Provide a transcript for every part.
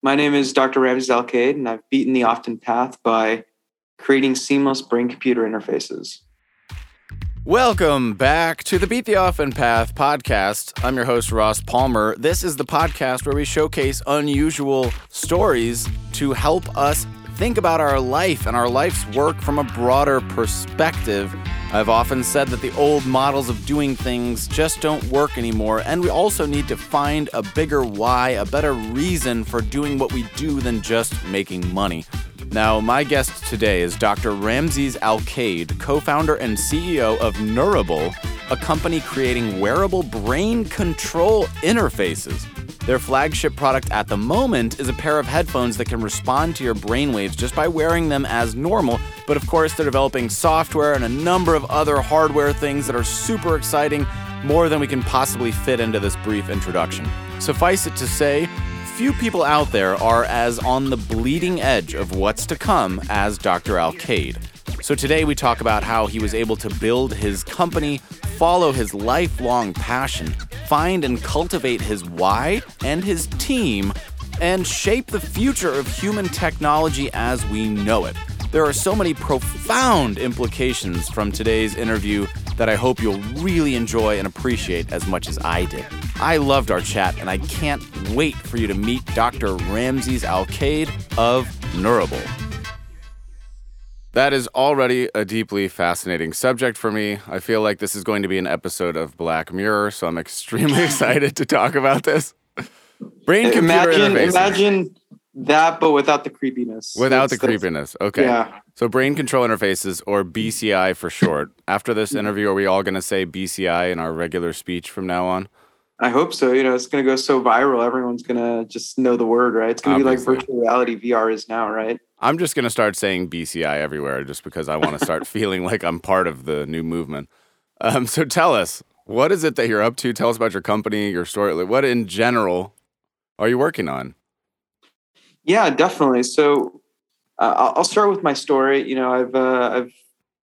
My name is Dr. Ramses Alcaide, and I've beaten the often path by creating seamless brain computer interfaces. Welcome back to the Beat the Often Path podcast. I'm your host, Ross Palmer. This is the podcast where we showcase unusual stories to help us think about our life and our life's work from a broader perspective. I've often said that the old models of doing things just don't work anymore, and we also need to find a bigger why, a better reason for doing what we do than just making money. Now, my guest today is Dr. Ramses Alcaide, co founder and CEO of Neurable, a company creating wearable brain control interfaces. Their flagship product at the moment is a pair of headphones that can respond to your brainwaves just by wearing them as normal. But of course, they're developing software and a number of other hardware things that are super exciting, more than we can possibly fit into this brief introduction. Suffice it to say, few people out there are as on the bleeding edge of what's to come as Dr. Alcaide. So today we talk about how he was able to build his company, follow his lifelong passion, find and cultivate his why and his team, and shape the future of human technology as we know it. There are so many profound implications from today's interview that I hope you'll really enjoy and appreciate as much as I did. I loved our chat, and I can't wait for you to meet Dr. Ramses Alcaide of Neurable. That is already a deeply fascinating subject for me. I feel like this is going to be an episode of Black Mirror, so I'm extremely excited to talk about this. Brain computer imagine, interfaces. Imagine that, but without the creepiness. Without that's, the creepiness. Okay. Yeah. So brain control interfaces, or BCI for short. After this interview, are we all going to say BCI in our regular speech from now on? I hope so. You know, it's going to go so viral. Everyone's going to just know the word, right? It's going to be like virtual reality VR is now, right? I'm just going to start saying BCI everywhere just because I want to start feeling like I'm part of the new movement. Um, so tell us, what is it that you're up to? Tell us about your company, your story. What in general are you working on? Yeah, definitely. So uh, I'll start with my story. You know, I've uh, I've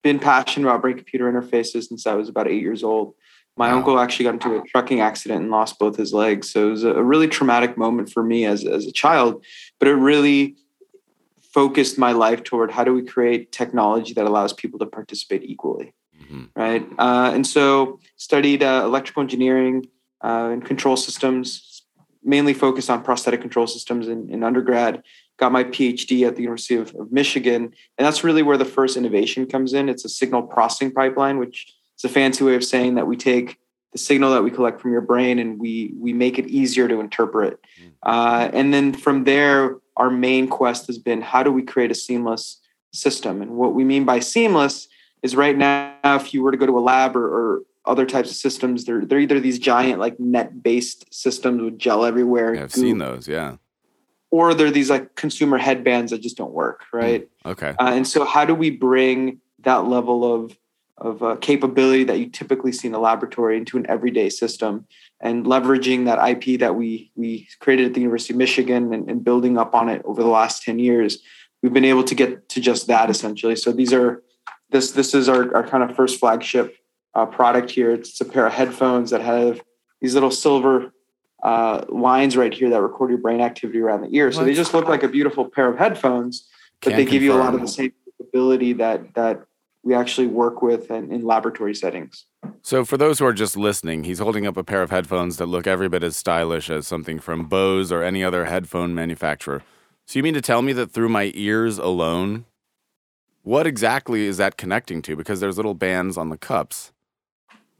been passionate about brain computer interfaces since I was about eight years old. My wow. uncle actually got into a trucking accident and lost both his legs. So it was a really traumatic moment for me as, as a child, but it really focused my life toward how do we create technology that allows people to participate equally. Mm-hmm. Right. Uh, and so studied uh, electrical engineering uh, and control systems, mainly focused on prosthetic control systems in, in undergrad. Got my PhD at the University of, of Michigan. And that's really where the first innovation comes in. It's a signal processing pipeline, which is a fancy way of saying that we take the signal that we collect from your brain and we we make it easier to interpret. Hmm. Uh, and then from there, our main quest has been how do we create a seamless system? And what we mean by seamless is right now, if you were to go to a lab or, or other types of systems, they're they're either these giant like net based systems with gel everywhere. Yeah, I've seen those, yeah. Or they're these like consumer headbands that just don't work, right? Mm, okay. Uh, and so, how do we bring that level of of uh, capability that you typically see in a laboratory into an everyday system and leveraging that IP that we we created at the University of Michigan and, and, building up on it over the last 10 years, we've been able to get to just that essentially. So these are this this is our, our kind of first flagship uh, product here. It's a pair of headphones that have these little silver uh, lines right here that record your brain activity around the ear. So what? they just look like a beautiful pair of headphones, but Can't they give confirm. you a lot of the same capability that that we actually work with in, in laboratory settings. So, for those who are just listening, he's holding up a pair of headphones that look every bit as stylish as something from Bose or any other headphone manufacturer. So, you mean to tell me that through my ears alone, what exactly is that connecting to? Because there's little bands on the cups.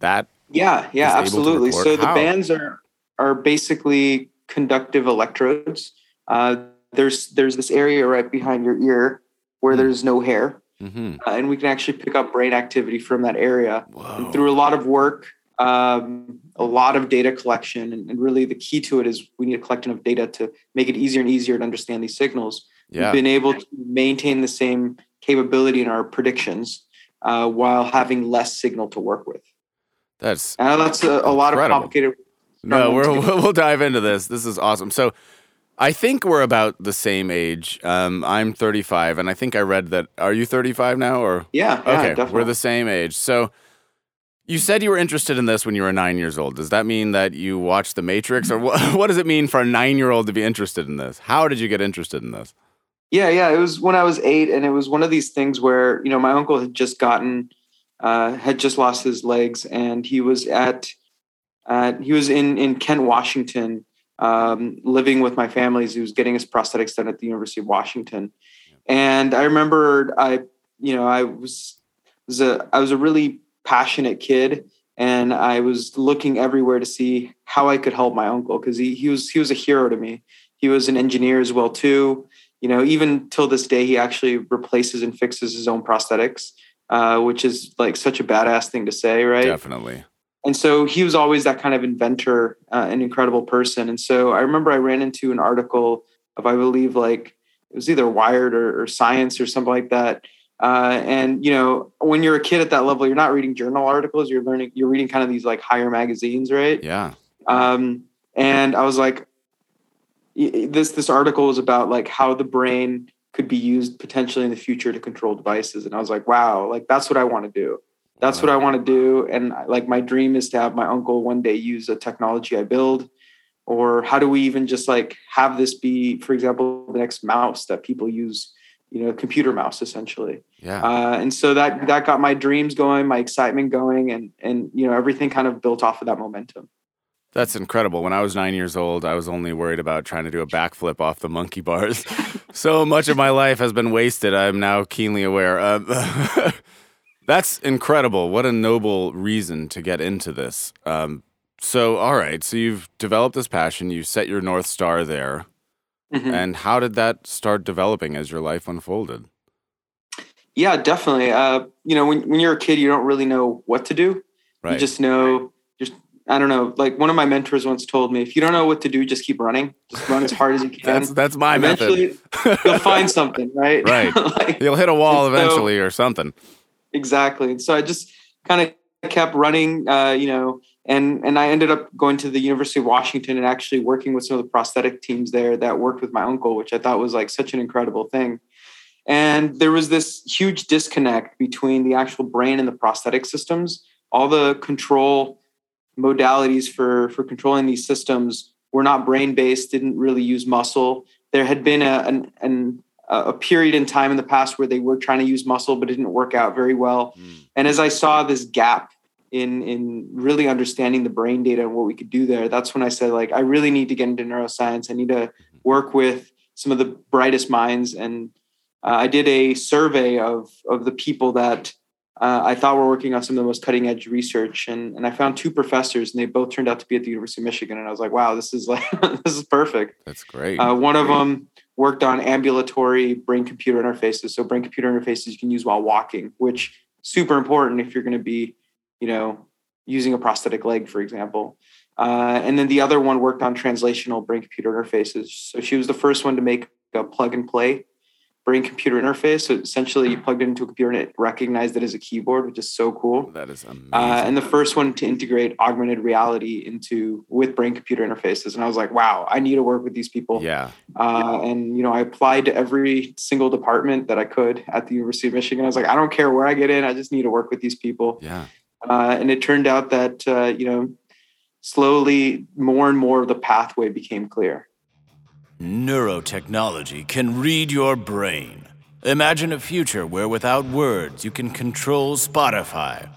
That yeah, yeah, absolutely. So How? the bands are are basically conductive electrodes. Uh, there's there's this area right behind your ear where mm. there's no hair, Mm-hmm. Uh, and we can actually pick up brain activity from that area. Through a lot of work, um, a lot of data collection, and, and, really the key to it is we need a collection of data to make it easier and easier to understand these signals. Yeah. We've been able to maintain the same capability in our predictions uh, while having less signal to work with. That's and that's a, a lot of complicated. No, we'll, we'll dive into this. This is awesome. So I think we're about the same age. Um, I'm 35, and I think I read that. Are you 35 now, or yeah? Okay, definitely. we're the same age. So You said you were interested in this when you were nine years old. Does that mean that you watched The Matrix, or what, what does it mean for a nine year old to be interested in this? How did you get interested in this? Yeah, yeah. It was when I was eight, and it was one of these things where you know my uncle had just gotten uh, had just lost his legs, and he was at uh, he was in in Kent, Washington, um, living with my family. He was getting his prosthetics done at the University of Washington, and I remember I you know I was was a I was a really passionate kid and I was looking everywhere to see how I could help my uncle because he he was he was a hero to me. He was an engineer as well too. You know, even till this day, he actually replaces and fixes his own prosthetics, uh, which is like such a badass thing to say, right? Definitely. And so he was always that kind of inventor, uh, an incredible person. And so I remember I ran into an article of, I believe, like it was either Wired or, or Science or something like that, uh, and you know, when you're a kid at that level, you're not reading journal articles. You're learning. You're reading kind of these like higher magazines, right? Yeah. Um, and I was like, this this article was about like how the brain could be used potentially in the future to control devices, and I was like, wow, like that's what I want to do. That's what I want to do, and like my dream is to have my uncle one day use a technology I build. Or how do we even just like have this be, for example, the next mouse that people use you know computer mouse essentially. Yeah. Uh, and so that that got my dreams going my excitement going and and you know everything kind of built off of that momentum that's incredible when i was nine years old i was only worried about trying to do a backflip off the monkey bars so much of my life has been wasted i'm now keenly aware uh, that's incredible what a noble reason to get into this um, so all right so you've developed this passion you set your north star there Mm-hmm. And how did that start developing as your life unfolded? Yeah, definitely. Uh, you know, when, when you're a kid, you don't really know what to do. Right. You just know, I don't know. Like one of my mentors once told me, if you don't know what to do, just keep running. Just run as hard as you can. that's that's my eventually, method. you'll find something, right? Right. like, you'll hit a wall eventually, so, or something. Exactly. And so I just kind of kept running. Uh, you know, and and I ended up going to the University of Washington and actually working with some of the prosthetic teams there that worked with my uncle, which I thought was like such an incredible thing. And there was this huge disconnect between the actual brain and the prosthetic systems. All the control modalities for for controlling these systems were not brain based, didn't really use muscle. There had been a an, an a period in time in the past where they were trying to use muscle but it didn't work out very well. Mm. And as I saw this gap in in really understanding the brain data and what we could do there that's when i said like i really need to get into neuroscience i need to work with some of the brightest minds and uh, i did a survey of of the people that uh, i thought we were working on some of the most cutting edge research and, and i found two professors and they both turned out to be at the university of michigan and i was like wow this is like this is perfect that's great uh, one of them worked on ambulatory brain computer interfaces so brain computer interfaces you can use while walking which super important if you're going to be you know, using a prosthetic leg, for example. Uh, and then the other one worked on translational brain computer interfaces. So she was the first one to make a plug and play brain computer interface. So essentially, you plugged it into a computer and it recognized it as a keyboard, which is so cool. That is amazing. Uh, and the first one to integrate augmented reality into with brain computer interfaces. And I was like, wow, I need to work with these people. Yeah. Uh, and you know, I applied to every single department that I could at the University of Michigan. I was like, I don't care where I get in, I just need to work with these people. Yeah. Uh, and it turned out that, uh, you know, slowly more and more of the pathway became clear. Neurotechnology can read your brain. Imagine a future where without words you can control Spotify.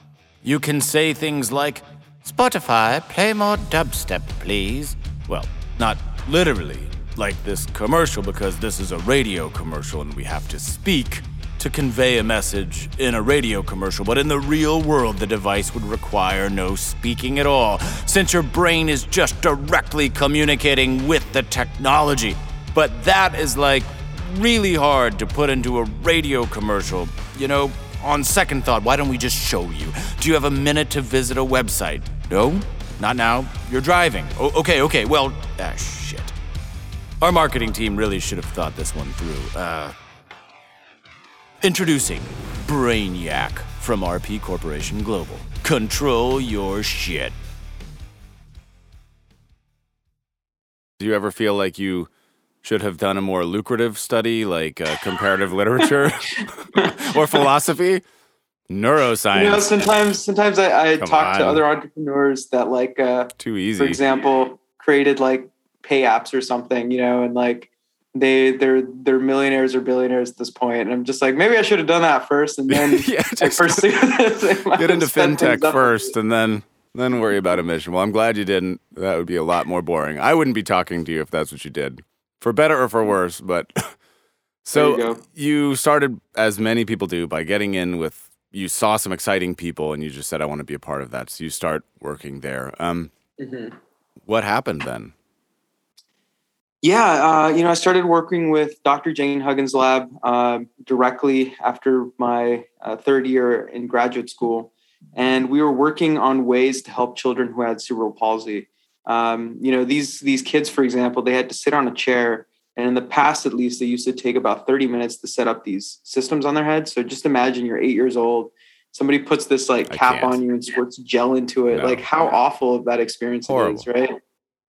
You can say things like, Spotify, play more dubstep, please. Well, not literally, like this commercial, because this is a radio commercial and we have to speak to convey a message in a radio commercial, but in the real world, the device would require no speaking at all, since your brain is just directly communicating with the technology. But that is like really hard to put into a radio commercial. You know, on second thought, why don't we just show you? Do you have a minute to visit a website? No? Not now. You're driving. Oh, okay, okay. Well, ah, shit. Our marketing team really should have thought this one through. Uh, Introducing Brainiac from RP Corporation Global. Control your shit. Do you ever feel like you should have done a more lucrative study like uh, comparative literature or philosophy? Neuroscience. You know, sometimes sometimes I, I talk on. to other entrepreneurs that like uh too easy. For example, created like pay apps or something, you know, and like they they're they're millionaires or billionaires at this point. And I'm just like, maybe I should have done that first and then yeah, just pursue this. Get into fintech first and then then worry about a mission. Well, I'm glad you didn't. That would be a lot more boring. I wouldn't be talking to you if that's what you did. For better or for worse, but so you, you started as many people do by getting in with you saw some exciting people and you just said I want to be a part of that. So you start working there. Um, mm-hmm. What happened then? Yeah, uh, you know, I started working with Dr. Jane Huggins' lab uh, directly after my uh, third year in graduate school, and we were working on ways to help children who had cerebral palsy. Um, you know, these these kids, for example, they had to sit on a chair, and in the past, at least, they used to take about thirty minutes to set up these systems on their head. So just imagine you're eight years old, somebody puts this like cap on you and squirts gel into it. No. Like how awful of that experience is, right?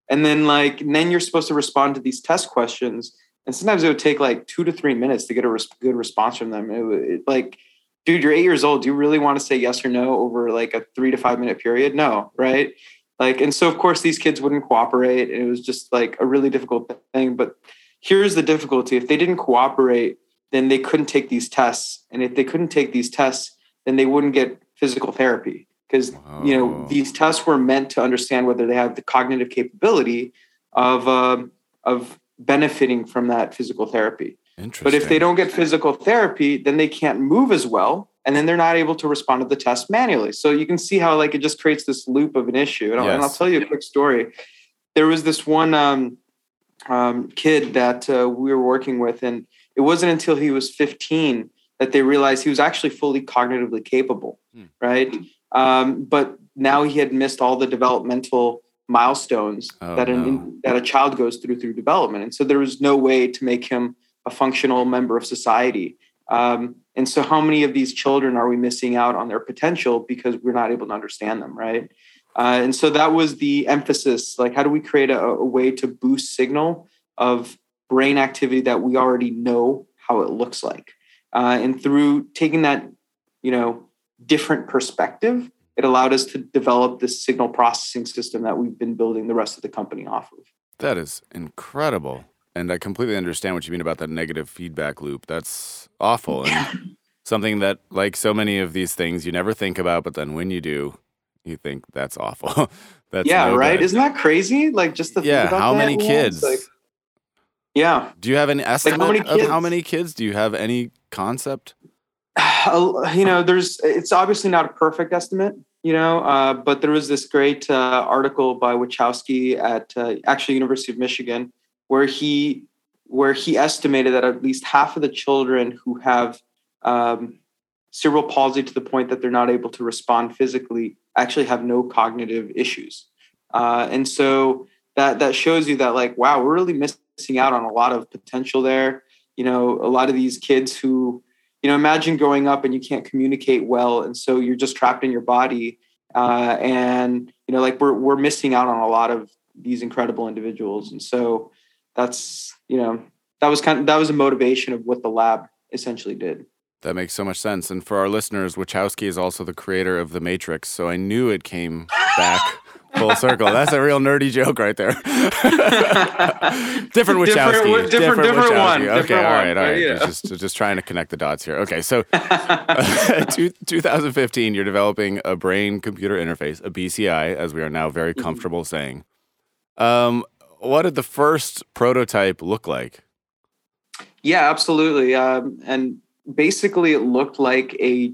And then like and then you're supposed to respond to these test questions and sometimes it would take like two to three minutes to get a res- good response from them. It, it, like dude you're eight years old. Do you really want to say yes or no over like a three to five minute period? No right? Like and so of course these kids wouldn't cooperate and it was just like a really difficult thing. But here's the difficulty. If they didn't cooperate then they couldn't take these tests. And if they couldn't take these tests then they wouldn't get physical therapy because you know these tests were meant to understand whether they have the cognitive capability of uh, of benefiting from that physical therapy. But if they don't get physical therapy, then they can't move as well, and then they're not able to respond to the test manually. So you can see how like it just creates this loop of an issue. And, yes. I'll, and I'll, tell you a quick story. There was this one um, um, kid that uh, we were working with, and it wasn't until he was 15 that they realized he was actually fully cognitively capable, hmm. right? Um, but now he had missed all the developmental milestones oh, that an no. that a child goes through through development, and so there was no way to make him a functional member of society. Um, and so, how many of these children are we missing out on their potential because we're not able to understand them, right? Uh, and so that was the emphasis. Like, how do we create a, a way to boost signal of brain activity that we already know how it looks like? Uh, and through taking that, you know, different perspective, it allowed us to develop this signal processing system that we've been building the rest of the company off of. That is incredible. And I completely understand what you mean about that negative feedback loop. That's awful. And something that, like so many of these things, you never think about, but then when you do, you think that's awful. that's yeah, no right. Good. Isn't that crazy? Like just the yeah. how many kids? Like, yeah. Do you have an estimate like how of how many kids? Do you have any concept? you know, there's it's obviously not a perfect estimate, you know, uh, but there was this great uh, article by Warschausky at uh, actually University of Michigan where he where he estimated that at least half of the children who have um, cerebral palsy to the point that they're not able to respond physically actually have no cognitive issues, uh, and so that that shows you that like wow, we're really missing out on a lot of potential there. You know, a lot of these kids who you know imagine growing up and you can't communicate well and so you're just trapped in your body uh, and you know like we're we're missing out on a lot of these incredible individuals and so that's you know that was kind of that was a motivation of what the lab essentially did. That makes so much sense and for our listeners wachowski is also the creator of the matrix so i knew it came back Full circle. That's a real nerdy joke right there. different Wachowski. Different, different, different, different one. Okay, all right, all right. Yeah. Just, just trying to connect the dots here. Okay, so uh, 2015, you're developing a brain computer interface, a BCI, as we are now very mm-hmm. comfortable saying. Um, what did the first prototype look like? Yeah, absolutely. Um, and basically, it looked like a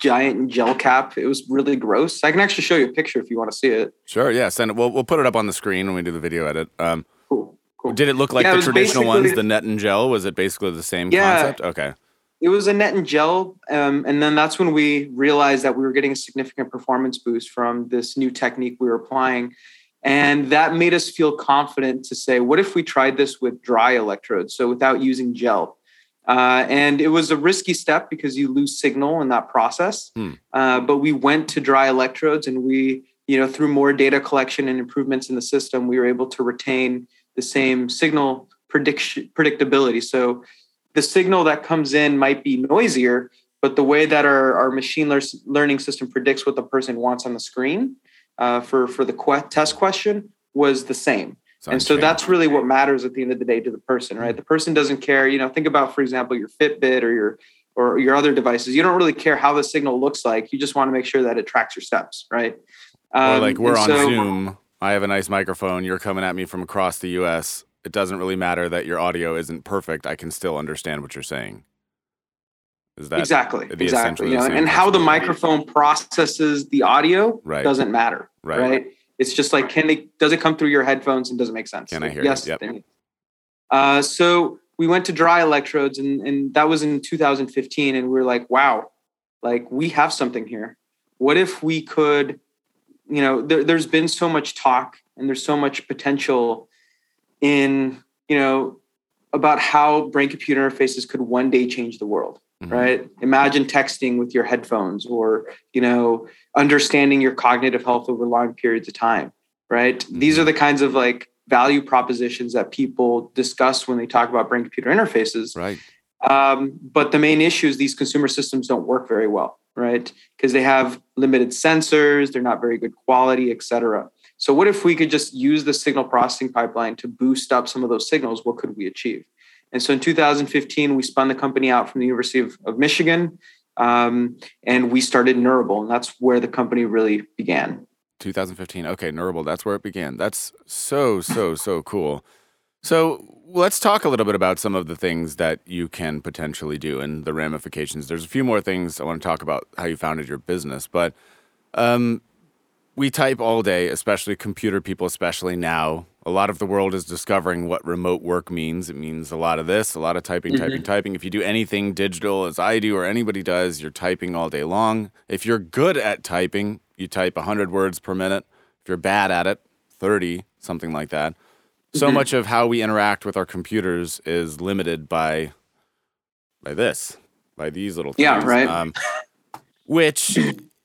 giant gel cap. It was really gross. I can actually show you a picture if you want to see it. Sure. Yeah. Send it. We'll, we'll put it up on the screen when we do the video edit. Um, cool. Cool. Did it look like yeah, the traditional ones, the net and gel? Was it basically the same yeah, concept? Okay. It was a net and gel. Um, and then that's when we realized that we were getting a significant performance boost from this new technique we were applying. And that made us feel confident to say, what if we tried this with dry electrodes? So without using gel. Uh, and it was a risky step because you lose signal in that process. Hmm. Uh, but we went to dry electrodes and we, you know, through more data collection and improvements in the system, we were able to retain the same signal prediction predictability. So the signal that comes in might be noisier, but the way that our, our machine learning system predicts what the person wants on the screen uh, for for the que- test question was the same. And so that's really what matters at the end of the day to the person, right? The person doesn't care. You know, think about, for example, your Fitbit or your or your other devices. You don't really care how the signal looks like. You just want to make sure that it tracks your steps, right? Um, or like we're on so, Zoom. I have a nice microphone. You're coming at me from across the U.S. It doesn't really matter that your audio isn't perfect. I can still understand what you're saying. Is that exactly exactly? You know, and how the microphone processes the audio right. doesn't matter, right. right? It's just like can it does it come through your headphones and does it make sense? Can I hear? Yes. Yep. Uh, so we went to dry electrodes, and and that was in 2015, and we were like, wow, like we have something here. What if we could, you know, there, there's been so much talk and there's so much potential in you know about how brain computer interfaces could one day change the world mm-hmm. right imagine texting with your headphones or you know understanding your cognitive health over long periods of time right? These are the kinds of like value propositions that people discuss when they talk about brain computer interfaces. Right. Um, but the main issue is these consumer systems don't work very well right? Because they have limited sensors they're not very good quality et cetera. So what if we could just use the signal processing pipeline to boost up some of those signals? What could we achieve? And so in 2015, we spun the company out from the University of, of Michigan um, and we started Neurable. And that's where the company really began. 2015. Okay, Neurable. That's where it began. That's so, so, so cool. So let's talk a little bit about some of the things that you can potentially do and the ramifications. There's a few more things I want to talk about how you founded your business, but um, we type all day, especially computer people, especially now. A lot of the world is discovering what remote work means. It means a lot of this, a lot of typing, mm-hmm. typing, typing. If you do anything digital as I do or anybody does, you're typing all day long. If you're good at typing, you type 100 words per minute. If you're bad at it, 30, something like that. So mm-hmm. much of how we interact with our computers is limited by by this, by these little things. Yeah, right. Um, which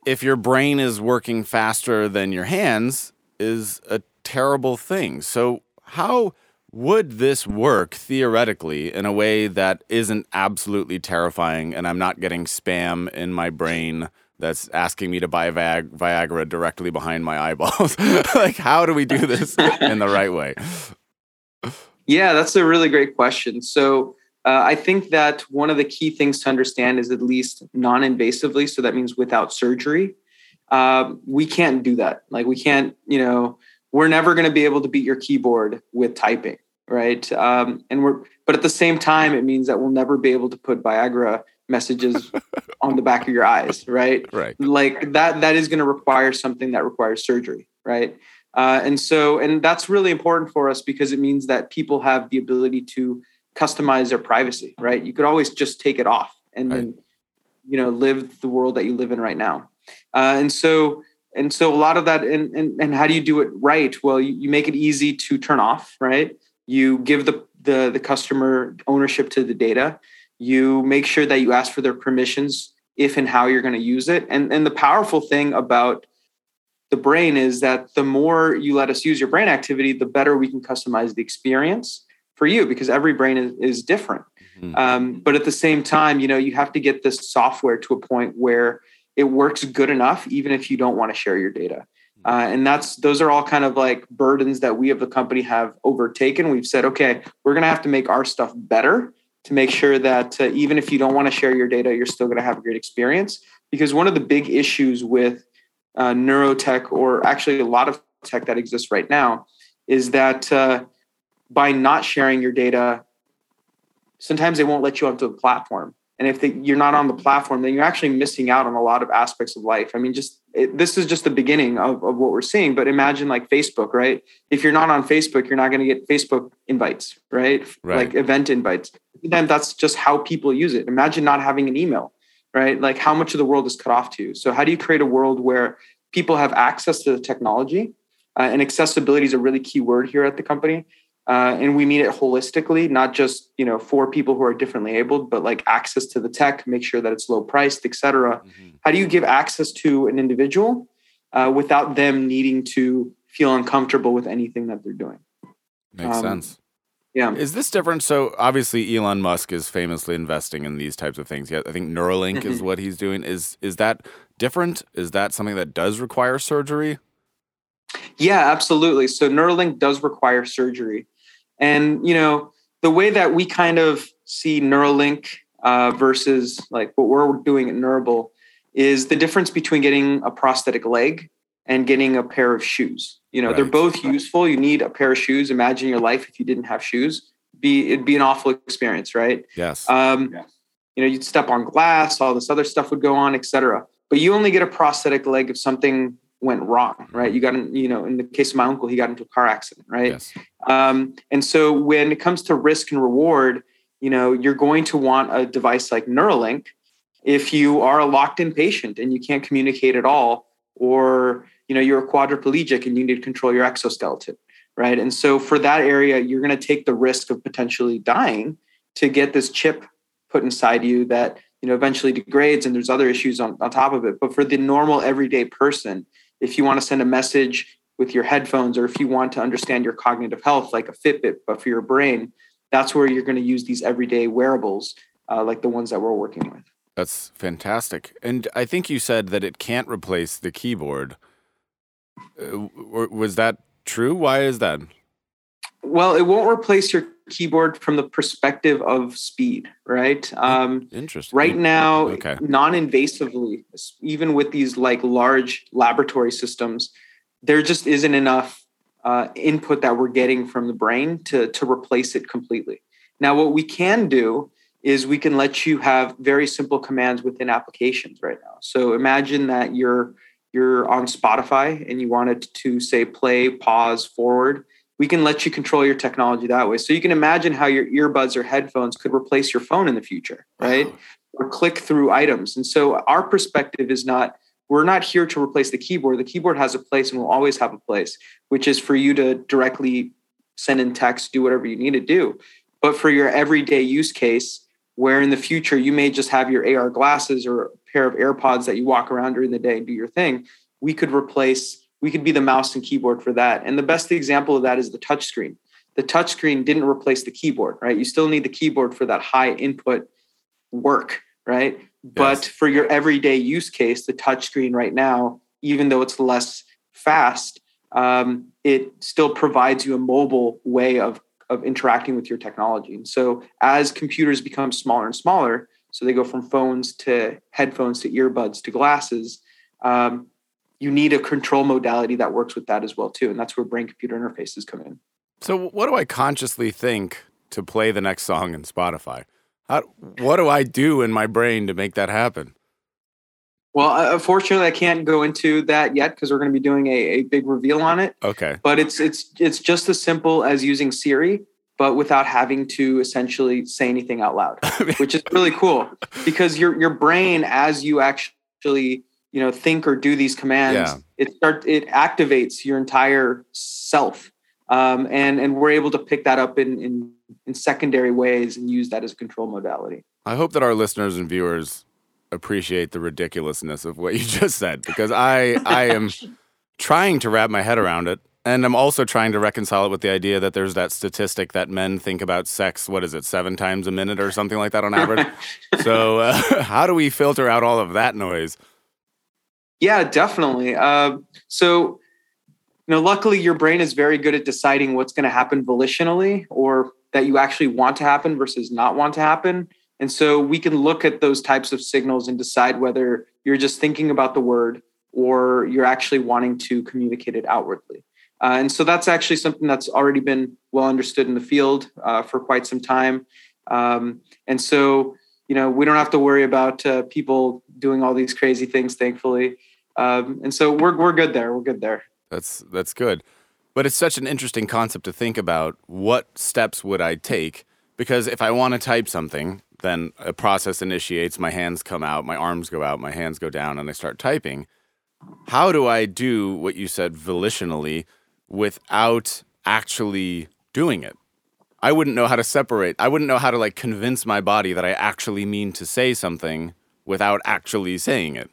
if your brain is working faster than your hands is a terrible things. So, how would this work theoretically in a way that isn't absolutely terrifying and I'm not getting spam in my brain that's asking me to buy Viag- Viagra directly behind my eyeballs? like, how do we do this in the right way? Yeah, that's a really great question. So, uh, I think that one of the key things to understand is at least non invasively. So that means without surgery. Uh, we can't do that. Like, we can't, you know, we're never going to be able to beat your keyboard with typing. Right. Um, and we're, but at the same time, it means that we'll never be able to put Viagra messages on the back of your eyes. Right. Right. Like that, that is going to require something that requires surgery. Right. Uh, and so, and that's really important for us because it means that people have the ability to customize their privacy, right? You could always just take it off and right. then, you know, live the world that you live in right now. Uh, and so, and so a lot of that, and, and, and how do you do it right? Well, you, you make it easy to turn off, right? You give the, the, the customer ownership to the data. You make sure that you ask for their permissions if and how you're going to use it. And, and the powerful thing about the brain is that the more you let us use your brain activity, the better we can customize the experience for you because every brain is, is different. Mm-hmm. Um, but at the same time, you know, you have to get this software to a point where it works good enough, even if you don't want to share your data. Mm-hmm. Uh, and that's those are all kind of like burdens that we of the company have overtaken. We've said, okay, we're going to have to make our stuff better to make sure that uh, even if you don't want to share your data, you're still going to have a great experience. Because one of the big issues with uh, neurotech, or actually a lot of tech that exists right now, is that uh, by not sharing your data, sometimes they won't let you onto the platform. And if they, you're not on the platform, then you're actually missing out on a lot of aspects of life. I mean, just it, this is just the beginning of, of what we're seeing. But imagine like Facebook, right? If you're not on Facebook, you're not going to get Facebook invites, right? right? Like event invites. Then that's just how people use it. Imagine not having an email, right? Like how much of the world is cut off to you. So how do you create a world where people have access to the technology? Uh, and accessibility is a really key word here at the company uh, and we mean it holistically not just you know for people who are differently abled but like access to the tech make sure that it's low priced etc mm-hmm. how do you give access to an individual uh, without them needing to feel uncomfortable with anything that they're doing makes um, sense Yeah. Is this different? So obviously Elon Musk is famously investing in these types of things. Yeah, I think Neuralink is Mm-hmm. what he's doing. Is is that different? Is that something that does require surgery? Yeah, absolutely. So Neuralink does require surgery. And, you know, the way that we kind of see Neuralink uh, versus like what we're doing at Neurable is the difference between getting a prosthetic leg and getting a pair of shoes. You know, they're Right. both useful. You need a pair of shoes. Imagine your life if you didn't have shoes. Be it'd be an awful experience, right? Yes. Um, Yeah. You know, you'd step on glass, all this other stuff would go on, etc. But you only get a prosthetic leg if something went wrong, right? You got, in, you know, in the case of my uncle, he got into a car accident, right? yes. Um, and so when it comes to risk and reward, you know, you're going to want a device like Neuralink if you are a locked-in patient and you can't communicate at all, or you know, you're a quadriplegic and you need to control your exoskeleton, right? And so for that area, you're going to take the risk of potentially dying to get this chip put inside you that you know eventually degrades and there's other issues on, on top of it. But for the normal everyday person, if you want to send a message with your headphones or if you want to understand your cognitive health like a fitbit but for your brain that's where you're going to use these everyday wearables uh, like the ones that we're working with That's fantastic. And I think you said that it can't replace the keyboard. Uh, was that true? Why is that? well it won't replace your keyboard from the perspective of speed right um, Interesting. right now Okay. non-invasively even with these like large laboratory systems there just isn't enough uh, input that we're getting from the brain to to replace it completely now what we can do is we can let you have very simple commands within applications right now so imagine that you're you're on spotify and you wanted to say play pause forward we can let you control your technology that way so you can imagine how your earbuds or headphones could replace your phone in the future right or click through items. And so our perspective is not we're not here to replace the keyboard. The keyboard has a place and will always have a place, which is for you to directly send in text, do whatever you need to do. But for your everyday use case, where in the future you may just have your AR glasses or a pair of AirPods that you walk around during the day and do your thing, we could replace, we could be the mouse and keyboard for that. And the best example of that is the touchscreen. The touchscreen didn't replace the keyboard, right? You still need the keyboard for that high input work, right? But for your everyday use case, the touchscreen right now, even though it's less fast, um, it still provides you a mobile way of of interacting with your technology. And so, as computers become smaller and smaller, so they go from phones to headphones to earbuds to glasses, um, you need a control modality that works with that as well too. And that's where brain computer interfaces come in. So, what do I consciously think to play the next song in Spotify? How, what do I do in my brain to make that happen? Well, uh, unfortunately, I can't go into that yet because we're going to be doing a, a big reveal on it. Okay. But it's it's it's just as simple as using Siri, but without having to essentially say anything out loud, which is really cool because your your brain, as you actually you know think or do these commands, Yeah. it start it activates your entire self, um, and and we're able to pick that up in in in secondary ways and use that as a control modality. I hope that our listeners and viewers appreciate the ridiculousness of what you just said because I I am trying to wrap my head around it and I'm also trying to reconcile it with the idea that there's that statistic that men think about sex what is it 7 times a minute or something like that on average. so uh, how do we filter out all of that noise? Yeah, definitely. Uh, so, you know, luckily your brain is very good at deciding what's going to happen volitionally or that you actually want to happen versus not want to happen. And so we can look at those types of signals and decide whether you're just thinking about the word or you're actually wanting to communicate it outwardly. Uh, and so that's actually something that's already been well understood in the field uh, for quite some time. Um, and so, you know, we don't have to worry about uh, people doing all these crazy things, thankfully. Um, and so we're we're good there. We're good there. That's that's good. But it's such an interesting concept to think about what steps would I take because if I want to type something, then a process initiates, my hands come out, my arms go out, my hands go down and I start typing. How do I do what you said volitionally without actually doing it? I wouldn't know how to separate. I wouldn't know how to like convince my body that I actually mean to say something without actually saying it.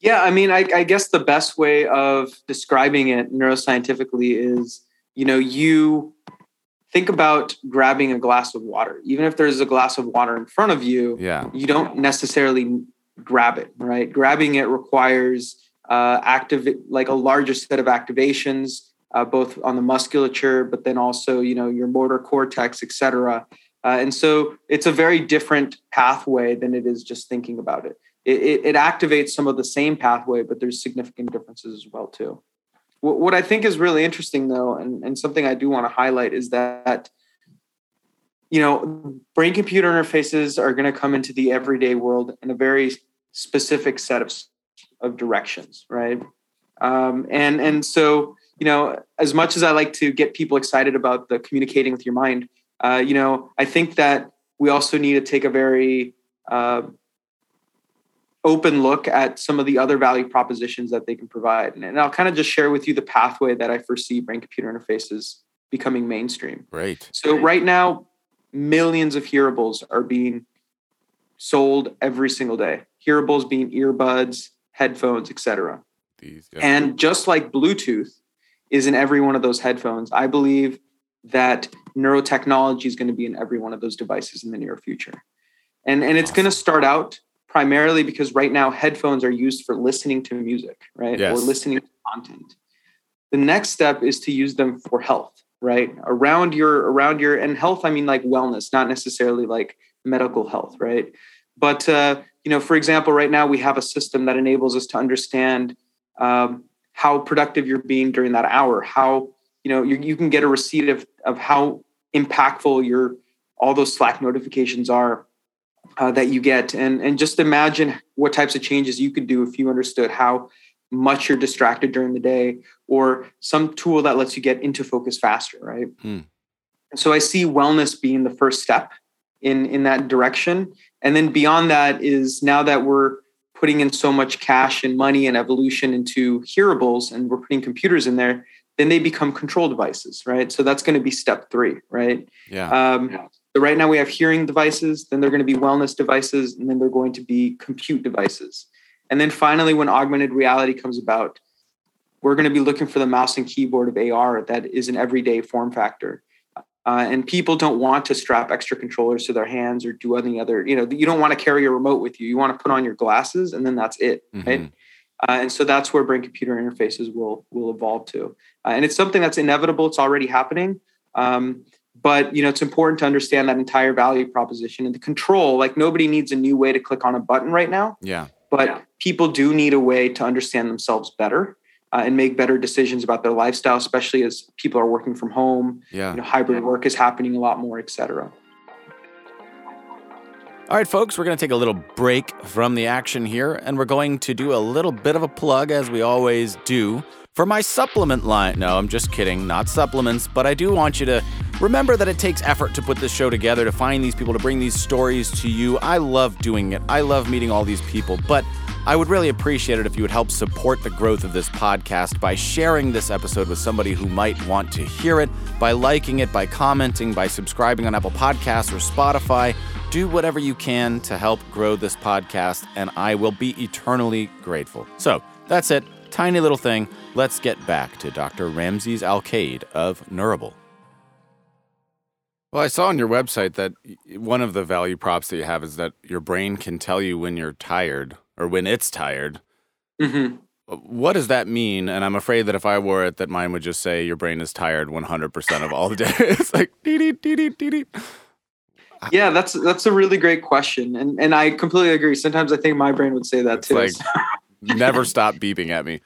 Yeah, I mean, I, I guess the best way of describing it neuroscientifically is, you know, you think about grabbing a glass of water. Even if there's a glass of water in front of you, Yeah. you don't necessarily grab it, right? Grabbing it requires uh, active, like a larger set of activations, uh, both on the musculature, but then also, you know, your motor cortex, et cetera. Uh, and so it's a very different pathway than it is just thinking about it. It, it. it activates some of the same pathway, but there's significant differences as well too. What, what I think is really interesting though, and, and something I do want to highlight is that you know, brain computer interfaces are going to come into the everyday world in a very specific set of, of directions, right? Um, and and so you know, as much as I like to get people excited about the communicating with your mind, uh, you know, I think that we also need to take a very uh, open look at some of the other value propositions that they can provide. And, and I'll kind of just share with you the pathway that I foresee brain computer interfaces becoming mainstream. Right. So right now, millions of hearables are being sold every single day. Hearables being earbuds, headphones, etc. And just like Bluetooth is in every one of those headphones, I believe that neurotechnology is going to be in every one of those devices in the near future. And and it's going to start out primarily because right now headphones are used for listening to music, right? Yes. Or listening to content. The next step is to use them for health, right? Around your around your and health I mean like wellness, not necessarily like medical health, right? But uh, you know, for example, right now we have a system that enables us to understand um, how productive you're being during that hour, how you know you, you can get a receipt of of how impactful your all those Slack notifications are uh, that you get, and and just imagine what types of changes you could do if you understood how much you're distracted during the day, or some tool that lets you get into focus faster, right? And so I see wellness being the first step in in that direction, and then beyond that is now that we're putting in so much cash and money and evolution into hearables, and we're putting computers in there, then they become control devices, right? So that's going to be step three, right? Yeah. Um, so right now we have hearing devices, then they're going to be wellness devices, and then they're going to be compute devices. And then finally, when augmented reality comes about, we're going to be looking for the mouse and keyboard of AR that is an everyday form factor. Uh, and people don't want to strap extra controllers to their hands or do any other, you know, you don't want to carry a remote with you. You want to put on your glasses and then that's it, right? Mhm. Uh, and so that's where brain computer interfaces will will evolve to. Uh, and it's something that's inevitable. It's already happening. Um, but you know, it's important to understand that entire value proposition and the control. Like nobody needs a new way to click on a button right now, Yeah. but people do need a way to understand themselves better uh, and make better decisions about their lifestyle, especially as people are working from home. Yeah. You know, hybrid work is happening a lot more, et cetera. All right, folks, we're going to take a little break from the action here, and we're going to do a little bit of a plug, as we always do, for my supplement line. No, I'm just kidding, not supplements, but I do want you to remember that it takes effort to put this show together, to find these people, to bring these stories to you. I love doing it, I love meeting all these people, but I would really appreciate it if you would help support the growth of this podcast by sharing this episode with somebody who might want to hear it, by liking it, by commenting, by subscribing on Apple Podcasts or Spotify. Do whatever you can to help grow this podcast, and I will be eternally grateful. So that's it. Tiny little thing. Let's get back to Dr. Ramses Alcaide of Neurable. Well, I saw on your website that one of the value props that you have is that your brain can tell you when you're tired or when it's tired. hmm What does that mean? And I'm afraid that if I wore it, that mine would just say your brain is tired 100% of all the day. it's like dee dee dee dee dee dee. Yeah, that's that's a really great question, and and I completely agree. Sometimes I think my brain would say that It's too. like never stop beeping at me.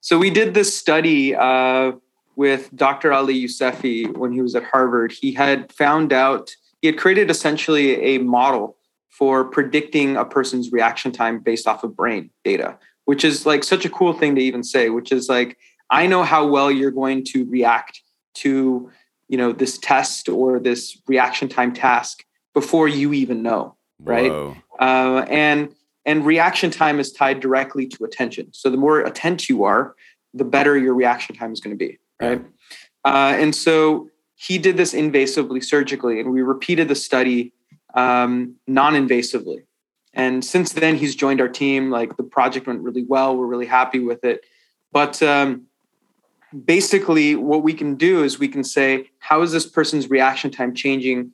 So we did this study uh, with Dr. Ali Yousefi when he was at Harvard. He had found out he had created essentially a model for predicting a person's reaction time based off of brain data, which is like such a cool thing to even say. Which is like I know how well you're going to react to you know this test or this reaction time task before you even know Right. Uh, and and reaction time is tied directly to attention. So the more attent you are, the better your reaction time is going to be, right? Uh, and so he did this invasively, surgically, and we repeated the study um, non-invasively. And since then, he's joined our team. Like the project went really well. We're really happy with it. But um, basically what we can do is we can say how is this person's reaction time changing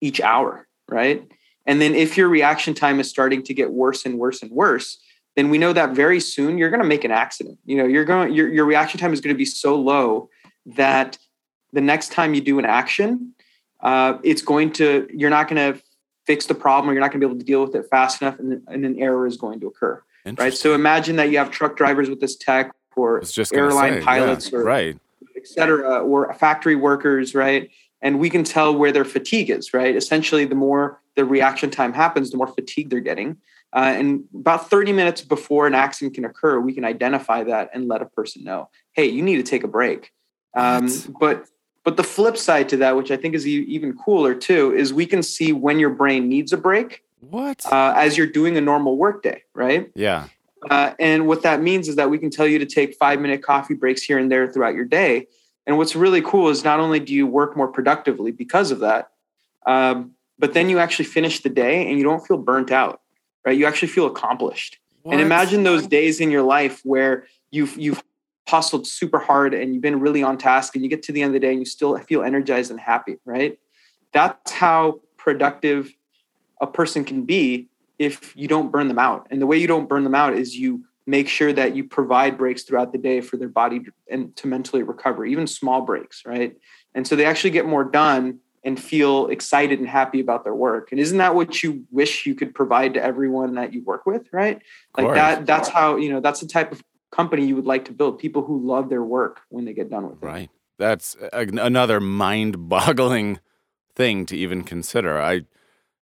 each hour right and then if your reaction time is starting to get worse and worse and worse then we know that very soon you're going to make an accident. You know you're going your, your reaction time is going to be so low that the next time you do an action uh, it's going to you're not going to fix the problem or you're not going to be able to deal with it fast enough and, and an error is going to occur right? So imagine that you have truck drivers with this tech or just airline say, pilots yeah, or right. et cetera or factory workers right? And we can tell where their fatigue is right? Essentially the more the reaction time happens the more fatigue they're getting uh, and about 30 minutes before an accident can occur we can identify that and let a person know hey you need to take a break um, but but the flip side to that, which I think is e- even cooler too, is we can see when your brain needs a break. What? Uh, as you're doing a normal workday, right? Yeah. Uh, and what that means is that we can tell you to take five minute coffee breaks here and there throughout your day. And what's really cool is not only do you work more productively because of that, um, but then you actually finish the day and you don't feel burnt out, right? You actually feel accomplished. What? And imagine those days in your life where you've you've hustled super hard and you've been really on task and you get to the end of the day and you still feel energized and happy, right? That's how productive a person can be if you don't burn them out. And the way you don't burn them out is you make sure that you provide breaks throughout the day for their body and to mentally recover, even small breaks, right? And so they actually get more done and feel excited and happy about their work. And isn't that what you wish you could provide to everyone that you work with, right? Like that that's how, you know, that's the type of company you would like to build people who love their work when they get done with it. Right. That's another mind-boggling thing to even consider. I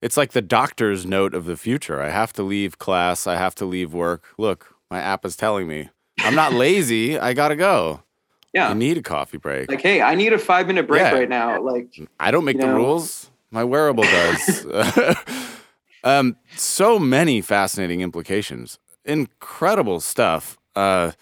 it's like the doctor's note of the future. I have to leave class i have to leave work. Look my app is telling me. I'm not lazy i gotta go yeah i need a coffee break like hey i need a five minute break yeah. right now like i don't make the know. rules my wearable does um so many fascinating implications incredible stuff uh,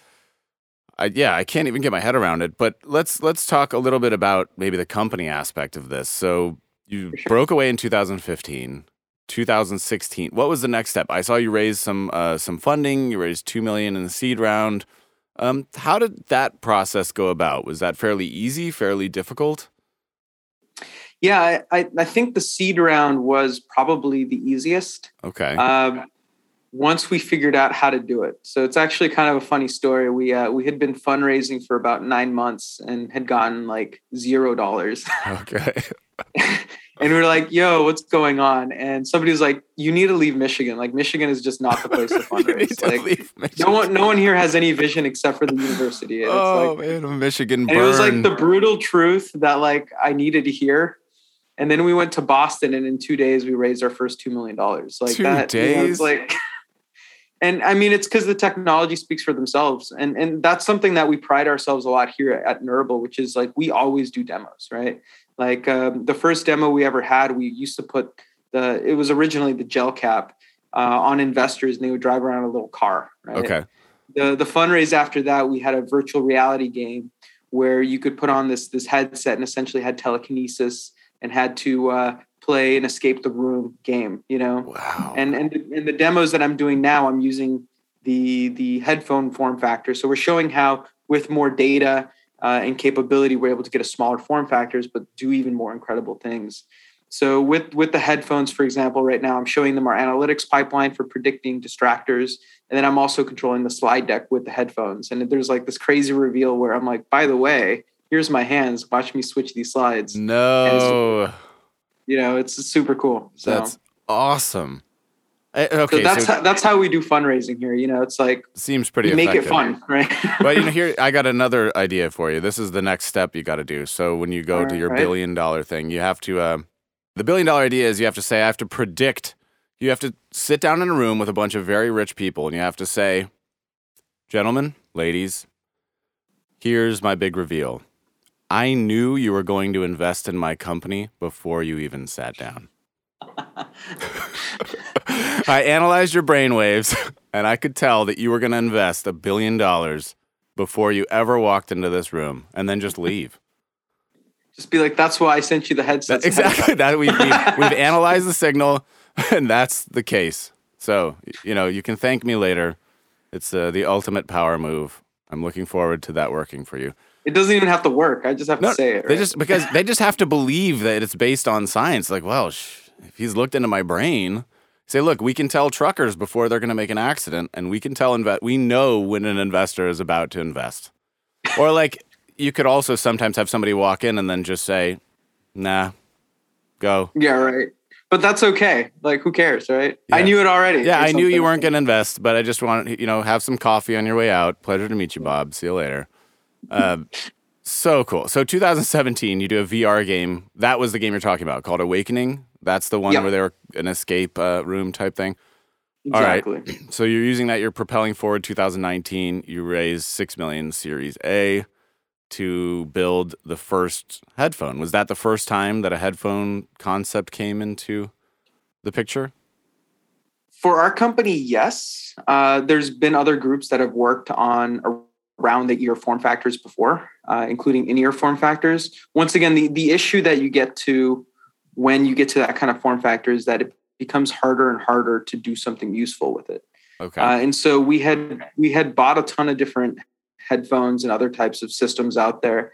I, yeah, I can't even get my head around it. But let's let's talk a little bit about maybe the company aspect of this. So you sure. broke away in 2015. 2016. What was the next step? I saw you raise some uh, some funding. You raised two million in the seed round. Um, how did that process go about? Was that fairly easy? Fairly difficult? Yeah, I, I think the seed round was probably the easiest. Okay. Um, once we figured out how to do it. So it's actually kind of a funny story. We uh, we had been fundraising for about nine months and had gotten like zero dollars. Okay. and we are like, "Yo, what's going on?" And somebody was like, "You need to leave Michigan. Like Michigan is just not the place to fundraise. like no one, no one here has any vision except for the university." And oh like, man, Michigan. And it was like the brutal truth that like I needed to hear. And then we went to Boston, and in two days we raised our first two million dollars. Like two that, days, you know, like and I mean, it's because the technology speaks for themselves, and and that's something that we pride ourselves a lot here at Neurable, which is like we always do demos, right? Like um, the first demo we ever had, we used to put the it was originally the gel cap uh, on investors, and they would drive around a little car, right? Okay. The the fundraise after that, we had a virtual reality game where you could put on this this headset and essentially had telekinesis and had to uh, play an escape the room game, you know? Wow. And and in the demos that I'm doing now, I'm using the the headphone form factor. So we're showing how with more data uh, and capability, we're able to get a smaller form factors, but do even more incredible things. So with with the headphones, for example, right now I'm showing them our analytics pipeline for predicting distractors, and then I'm also controlling the slide deck with the headphones. And there's like this crazy reveal where I'm like, by the way, here's my hands. Watch me switch these slides. No you know, it's super cool. So. That's awesome. Eh, okay, so that's so how, that's how we do fundraising here. You know, it's like seems pretty. make it fun, right? but you know, here I got another idea for you. This is the next step you got to do. So when you go All to your right. billion dollar thing, you have to. Uh, the billion dollar idea is you have to say, I have to predict. You have to sit down in a room with a bunch of very rich people, and you have to say, gentlemen, ladies, here's my big reveal. I knew you were going to invest in my company before you even sat down. I analyzed your brainwaves and I could tell that you were going to invest a billion dollars before you ever walked into this room and then just leave. Just be like, that's why I sent you the headset. Exactly. that we, we've, we've analyzed the signal and that's the case. So, you know, you can thank me later. It's uh, the ultimate power move. I'm looking forward to that working for you. It doesn't even have to work. I just have No, to say it. They just because they just have to believe that it's based on science. Like, well, sh- if he's looked into my brain, say, look, we can tell truckers before they're going to make an accident, and we can tell inve- we know when an investor is about to invest. Or like, you could also sometimes have somebody walk in and then just say, "Nah, go." yeah, right. But that's okay. Like, who cares, right? I knew it already. Yeah, I knew you weren't going to invest, but I just wanted you know have some coffee on your way out. Pleasure to meet you, Bob. See you later. Um, so cool. So 2017, you do a VR game. That was the game you're talking about, called Awakening. That's the one Yep. where they were an escape uh, room type thing. All right. Exactly. So you're using that. You're propelling forward. 2019, you raised six million Series A to build the first headphone. Was that the first time that a headphone concept came into the picture? For our company, yes. Uh, there's been other groups that have worked on around the ear form factors before, uh, including in-ear form factors. Once again, the, the issue that you get to when you get to that kind of form factor is that it becomes harder and harder to do something useful with it. Okay. Uh, and so we had we had bought a ton of different headphones and other types of systems out there.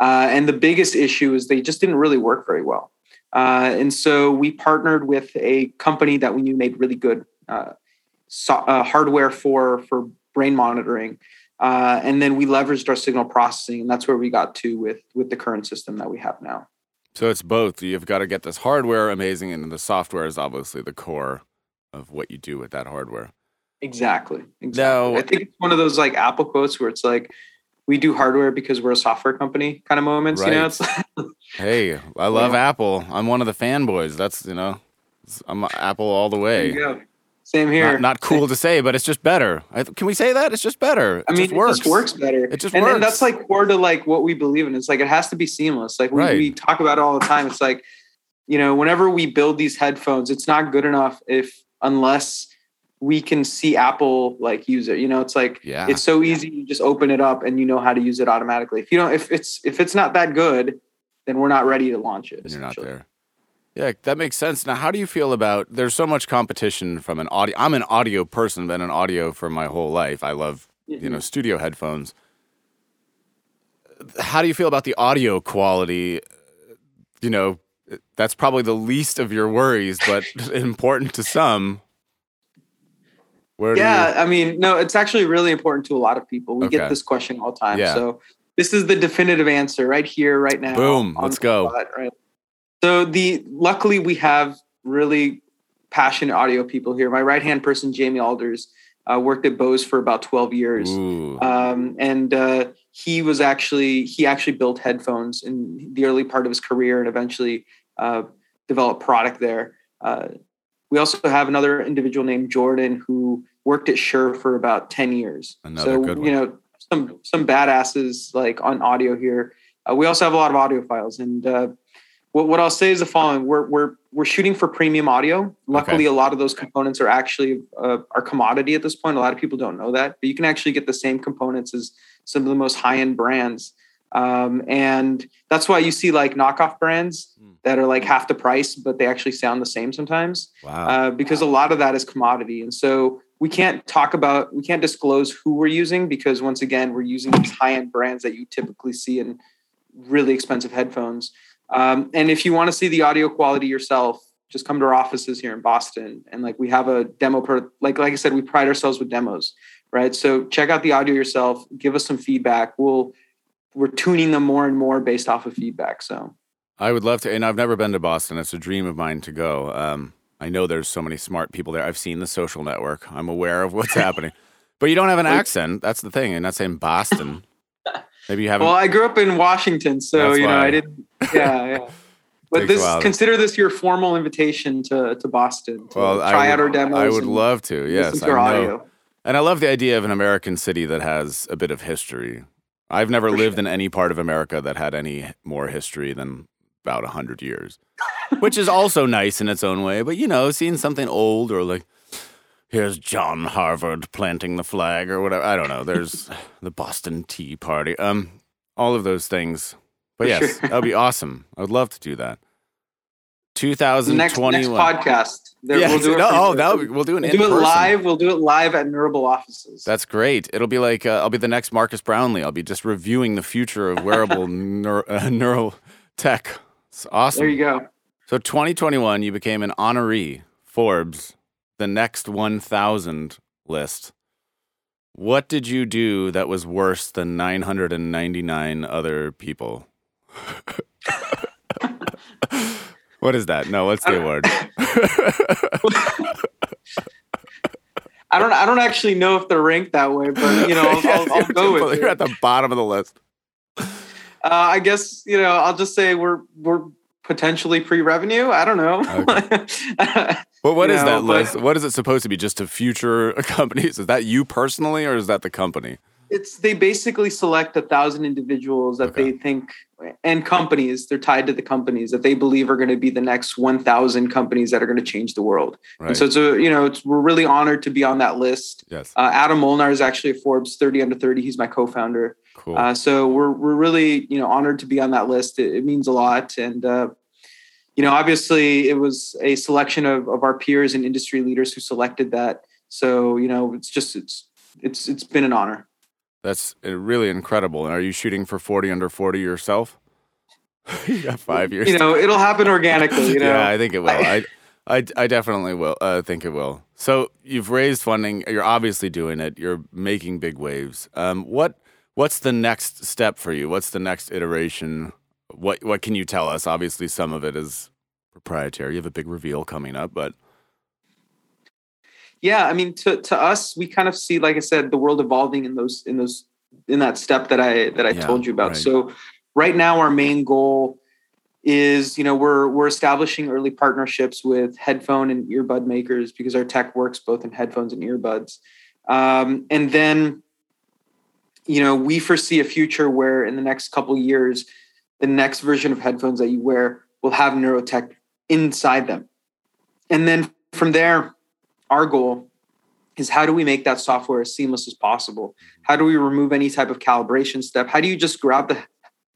Uh, and the biggest issue is they just didn't really work very well. Uh, and so we partnered with a company that we knew made really good uh, so, uh, hardware for for brain monitoring. Uh, and then we leveraged our signal processing, and that's where we got to with with the current system that we have now. So it's both. You've got to get this hardware amazing, and the software is obviously the core of what you do with that hardware. Exactly. Exactly. Now- I think it's one of those like Apple quotes where it's like, "We do hardware because we're a software company" kind of moments. You know, Right. it's Hey, I love Yeah. Apple. I'm one of the fanboys. That's you know, I'm Apple all the There way. Same here. Not, not cool to say, but it's just better. I, can we say that? It's just better. It I mean, just works. it just works better. It just and, works. and that's like core to like what we believe in. It's like it has to be seamless. Like we, Right. we talk about it all the time. It's like, you know, whenever we build these headphones, it's not good enough if unless we can see Apple like use it. You know, it's like Yeah. it's so easy. You just open it up and you know how to use it automatically. If you don't, if it's if it's not that good, then we're not ready to launch it. You're not there. Yeah, that makes sense. Now, how do you feel about? There's so much competition from an audio. I'm an audio person, been an audio for my whole life. I love you Mm-hmm. know studio headphones. How do you feel about the audio quality? You know, that's probably the least of your worries, but important to some. Where Yeah, you, I mean, no, it's actually really important to a lot of people. We Okay. get this question all the time. Yeah. So this is the definitive answer right here, right now. Boom, let's go. spot, right? So the luckily we have really passionate audio people here. My right hand person, Jamie Alders, uh, worked at Bose for about twelve years. Um, and uh, he was actually he actually built headphones in the early part of his career and eventually uh, developed product there. Uh, we also have another individual named Jordan who worked at Shure for about ten years. Another so you know some some badasses like on audio here. Uh, we also have a lot of audiophiles and. What, what I'll say is the following: we're we're we're shooting for premium audio. Luckily, a lot of those components are actually uh, are commodity at this point. A lot of people don't know that, but you can actually get the same components as some of the most high end brands, um, and that's why you see like knockoff brands Hmm. that are like half the price, but they actually sound the same sometimes wow. uh, because a lot of that is commodity, and so we can't talk about we can't disclose who we're using because once again we're using these high end brands that you typically see in really expensive headphones. Um, and if you want to see the audio quality yourself, just come to our offices here in Boston. And like we have a demo per like like I said, we pride ourselves with demos, right? So check out the audio yourself, give us some feedback. We'll we're tuning them more and more based off of feedback. So I would love to, and I've never been to Boston. It's a dream of mine to go. Um, I know there's so many smart people there. I've seen the social network. I'm aware of what's happening. But you don't have an accent. That's the thing. You're not saying Boston. Maybe you haven't. well, I grew up in Washington, so That's you know why. I didn't yeah, yeah. But this consider this your formal invitation to to Boston to well, try would, out our demos. I would love to. Yes, I know. audio. And I love the idea of an American city that has a bit of history. I've never For lived sure. in any part of America that had any more history than about 100 years, which is also nice in its own way. But, you know, seeing something old or like, here's John Harvard planting the flag or whatever. I don't know. There's the Boston Tea Party. Um, all of those things. But yes, sure. that would be awesome. I would love to do that. 2021. Next, next podcast. There, Yeah, we'll do it no, oh, that we'll do an we'll do it live. We'll do it live at Neurable offices. That's great. It'll be like uh, I'll be the next Marques Brownlee. I'll be just reviewing the future of wearable neuro, uh, neurotech. It's awesome. there you go. So 2021, you became an honoree Forbes, the next 1,000 list. What did you do that was worse than 999 other people? what is that? No, what's the award? I don't. I don't actually know if they're ranked that way, but you know, I'll, I'll, I'll go with You're at the bottom of the list. Uh, I guess you know. I'll just say we're we're potentially pre-revenue. I don't know. But what is know, that list? What is it supposed to be? Just to future companies? Is that you personally, or is that the company? It's they basically select a thousand individuals that Okay. they think and companies they're tied to the companies that they believe are going to be the next 1000 companies that are going to change the world Right. and so it's a you know it's we're really honored to be on that list yes. uh, adam molnar is actually a forbes 30 under 30 he's my co-founder Cool. uh, so we're we're really you know honored to be on that list it, it means a lot and uh, you know obviously it was a selection of, of our peers and industry leaders who selected that so you know it's just it's it's it's been an honor That's uh, really incredible. And are you shooting for 40 under 40 yourself? you got five years. you know it'll happen organically you know yeah, I think it will. I, I, I definitely will. Uh, think it will. So you've raised funding. You're obviously doing it. You're making big waves. Um, what What's the next step for you? What's the next iteration? What What can you tell us? Obviously, some of it is proprietary. You have a big reveal coming up, but yeah i mean to to us we kind of see like i said the world evolving in those in those in that step that i that i Yeah, told you about. right. so right now our main goal is you know we're we're establishing early partnerships with headphone and earbud makers because our tech works both in headphones and earbuds. Um, and then you know we foresee a future where in the next couple years the next version of headphones that you wear will have neurotech inside them. And then from there our goal is how do we make that software as seamless as possible? How do we remove any type of calibration step? How do you just grab the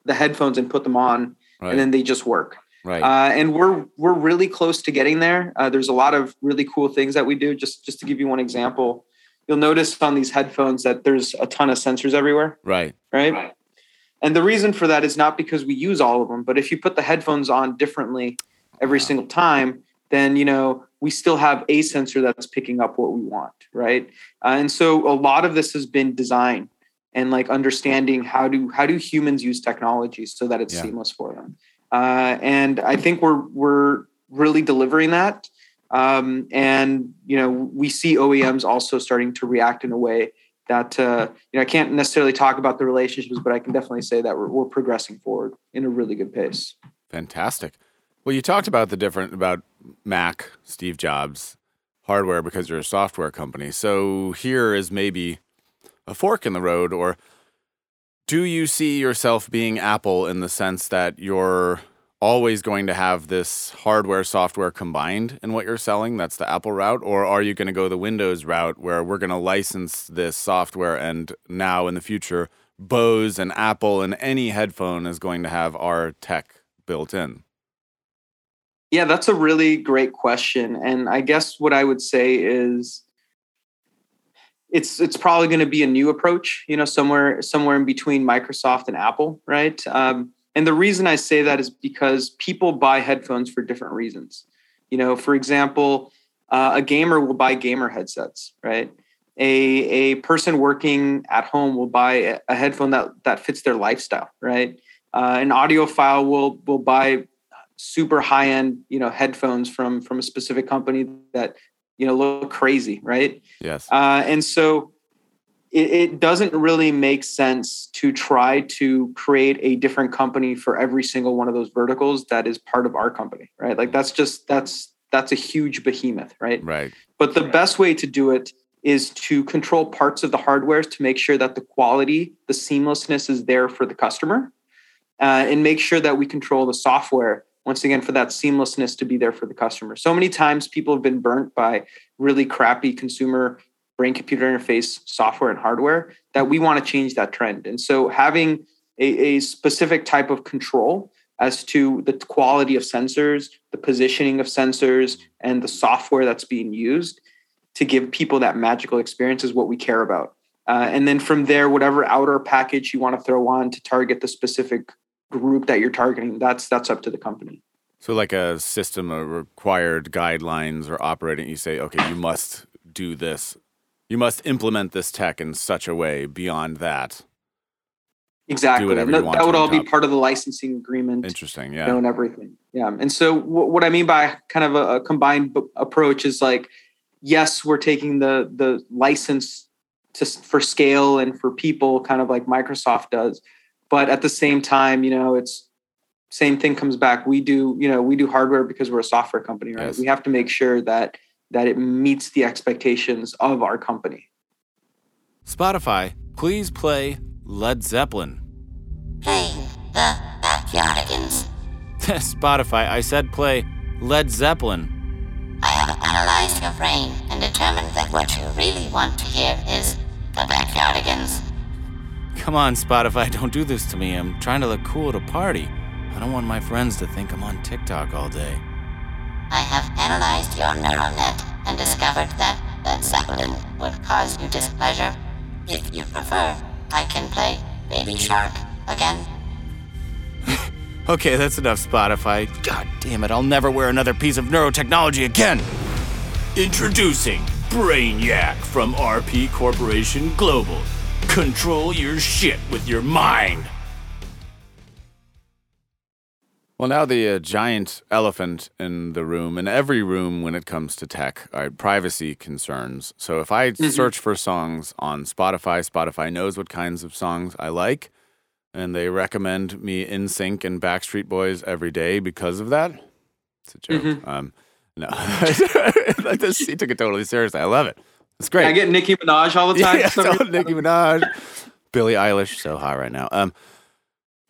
the headphones and put them on right, and then they just work? Right, uh, and we're we're really close to getting there. Uh, there's a lot of really cool things that we do. Just just to give you one example you'll notice on these headphones that there's a ton of sensors everywhere. Right, right? And the reason for that is not because we use all of them, but if you put the headphones on differently every Wow. single time, then you know we still have a sensor that's picking up what we want, right? Uh, and so a lot of this has been design and like understanding how do how do humans use technology so that it's Yeah. seamless for them. Uh, and I think we're we're really delivering that. Um, and you know we see OEMs also starting to react in a way that uh, you know I can't necessarily talk about the relationships, but I can definitely say that we're, we're progressing forward in a really good pace. fantastic. Well, you talked about the different about Mac, Steve Jobs, hardware because you're a software company. So here is maybe a fork in the road, or do you see yourself being Apple in the sense that you're always going to have this hardware software combined in what you're selling? That's the Apple route, or are you going to go the Windows route where we're going to license this software and now in the future Bose and Apple and any headphone is going to have our tech built in? Yeah, that's a really great question, and I guess what I would say is it's it's probably going to be a new approach, you know, somewhere somewhere in between Microsoft and Apple, right? Um, and the reason I say that is because people buy headphones for different reasons. You know, for example, uh, a gamer will buy gamer headsets, right? A a person working at home will buy a, headphone that that fits their lifestyle, right? Uh, an audiophile will will buy super high end, you know, headphones from from a specific company that you know look crazy, right? Yes. Uh, and so it, it doesn't really make sense to try to create a different company for every single one of those verticals that is part of our company, right? Like that's just that's that's a huge behemoth, right? Right. But the best way to do it is to control parts of the hardware to make sure that the quality, the seamlessness is there for the customer, uh, and make sure that we control the software once again for that seamlessness to be there for the customer. So many times people have been burnt by really crappy consumer brain computer interface software and hardware that we want to change that trend. And so having a, a specific type of control as to the quality of sensors, the positioning of sensors, and the software that's being used to give people that magical experience is what we care about. Uh, and then from there, whatever outer package you want to throw on to target the specific group that you're targeting, that's that's up to the company. So, like a system of required guidelines or operating, you say, okay, you must do this. You must implement this tech in such a way beyond that. Exactly. That, that would all be part of the licensing agreement. Interesting. Yeah. You know, and everything. Yeah. And so, w- what I mean by kind of a, a combined b- approach is like, yes, we're taking the the license to for scale and for people, kind of like Microsoft does, but at the same time, you know, it's same thing comes back. We do, you know, we do hardware because we're a software company, right? Yes. We have to make sure that that it meets the expectations of our company. Spotify, please play Led Zeppelin. hey the Backyardigans. Spotify, I said play Led Zeppelin. I have analyzed your brain and determined that what you really want to hear is the Backyardigans. Come on, Spotify, don't do this to me. I'm trying to look cool at a party. I don't want my friends to think I'm on TikTok all day. I have analyzed your neural net and discovered that Led Zeppelin would cause you displeasure. If you prefer, I can play Baby Shark again. okay, that's enough, Spotify. God damn it, I'll never wear another piece of neurotechnology again. Introducing Brainiac from RP Corporation Global. Control your shit with your mind. Well, now the uh, giant elephant in the room, in every room when it comes to tech, are privacy concerns. So if I mm-hmm. search for songs on Spotify, Spotify knows what kinds of songs I like, and they recommend me NSYNC and Backstreet Boys every day because of that. It's a joke. Mm-hmm. Um, no, like this, he took it totally seriously. I love it. It's great. I get Nicki Minaj all the time. yeah, so Nicki Minaj, Billie Eilish, so hot right now. Um,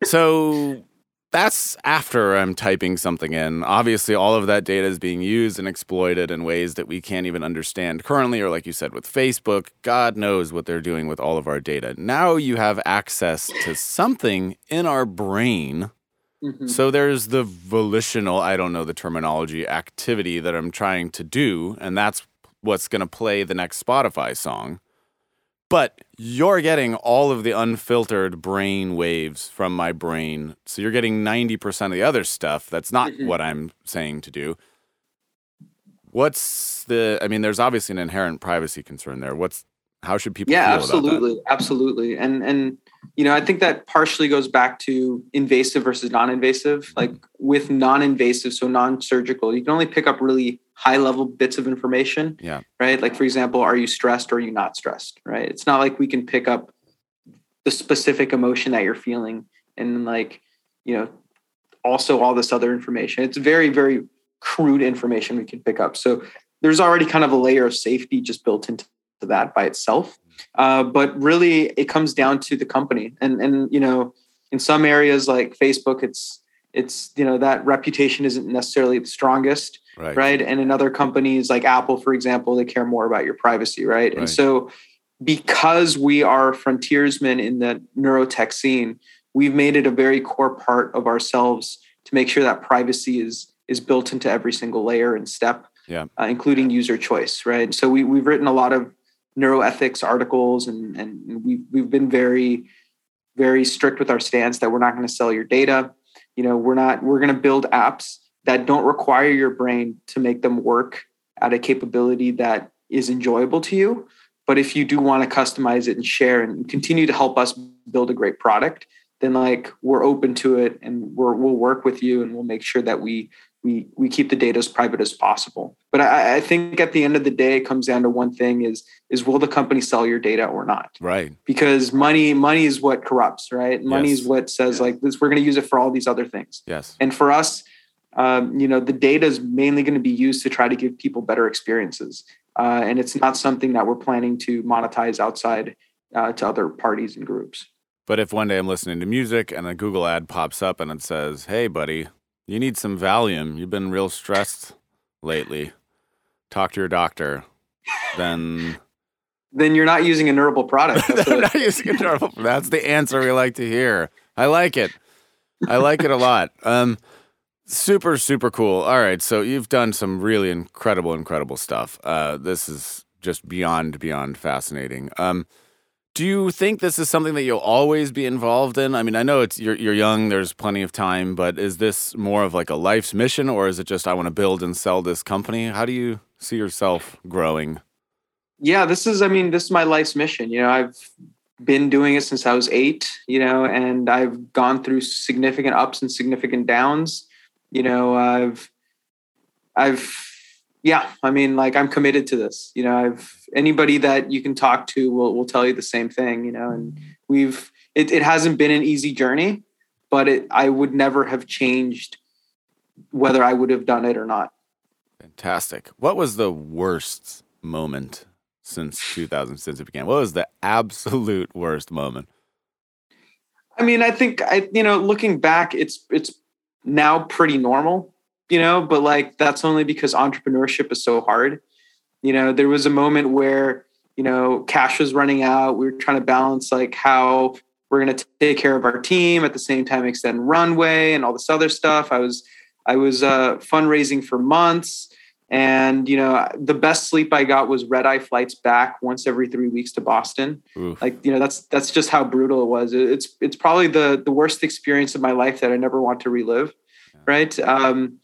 so that's after I'm typing something in. Obviously, all of that data is being used and exploited in ways that we can't even understand currently, or like you said, with Facebook, God knows what they're doing with all of our data. Now you have access to something in our brain. Mm-hmm. So there's the volitional, I don't know the terminology, activity that I'm trying to do, and that's what's going to play the next Spotify song but you're getting all of the unfiltered brain waves from my brain. So you're getting 90% of the other stuff. That's not mm-hmm. what I'm saying to do. What's the, I mean, there's obviously an inherent privacy concern there. What's, how should people yeah, absolutely. Absolutely. And, and, you know, I think that partially goes back to invasive versus non invasive. Like with non invasive, so non surgical, you can only pick up really high level bits of information. Yeah. Right. Like, for example, are you stressed or are you not stressed? Right. It's not like we can pick up the specific emotion that you're feeling and like, you know, also all this other information. It's very, very crude information we can pick up. So there's already kind of a layer of safety just built into that by itself. Uh, but really, it comes down to the company, and and you know, in some areas like Facebook, it's it's you know that reputation isn't necessarily the strongest, right? right? And in other companies like Apple, for example, they care more about your privacy, right? right. And so, because we are frontiersmen in the neurotech scene, we've made it a very core part of ourselves to make sure that privacy is is built into every single layer and step, yeah. uh, including user choice, right? So we we've written a lot of neuroethics articles and and we we've been very very strict with our stance that we're not going to sell your data you know we're not we're going to build apps that don't require your brain to make them work at a capability that is enjoyable to you but if you do want to customize it and share and continue to help us build a great product then like we're open to it and we're, we'll work with you and we'll make sure that we we we keep the data as private as possible. But I, I, think at the end of the day, it comes down to one thing: is is will the company sell your data or not? Right. Because money money is what corrupts, right? Money yes. is what says yes. like this. We're going to use it for all these other things. Yes. And for us, um, you know, the data is mainly going to be used to try to give people better experiences, uh, and it's not something that we're planning to monetize outside uh, to other parties and groups. But if one day I'm listening to music and a Google ad pops up and it says, "Hey, buddy." You need some Valium. You've been real stressed lately. Talk to your doctor. Then then you're not using a Neurable product. That's not using a Neurable. That's the answer we like to hear. I like it. I like it a lot. Um, super, super cool. All right, so you've done some really incredible, incredible stuff. Uh, this is just beyond, beyond fascinating. Um, do you think this is something that you'll always be involved in? I mean, I know it's you're you're young, there's plenty of time, but is this more of like a life's mission or is it just I want to build and sell this company? How do you see yourself growing? Yeah, this is I mean, this is my life's mission. You know, I've been doing it since I was 8, you know, and I've gone through significant ups and significant downs. You know, I've I've yeah, I mean, like I'm committed to this. You know, I've anybody that you can talk to will will tell you the same thing. You know, and we've it, it hasn't been an easy journey, but it I would never have changed whether I would have done it or not. Fantastic. What was the worst moment since 2000 since it began? What was the absolute worst moment? I mean, I think I you know, looking back, it's it's now pretty normal you know, but like that's only because entrepreneurship is so hard. You know, there was a moment where, you know, cash was running out. We were trying to balance like how we're going to take care of our team at the same time extend runway and all this other stuff. I was I was uh, fundraising for months, and you know the best sleep I got was red eye flights back once every three weeks to Boston. Oof. Like you know that's that's just how brutal it was. It's it's probably the the worst experience of my life that I never want to relive. Right. Um,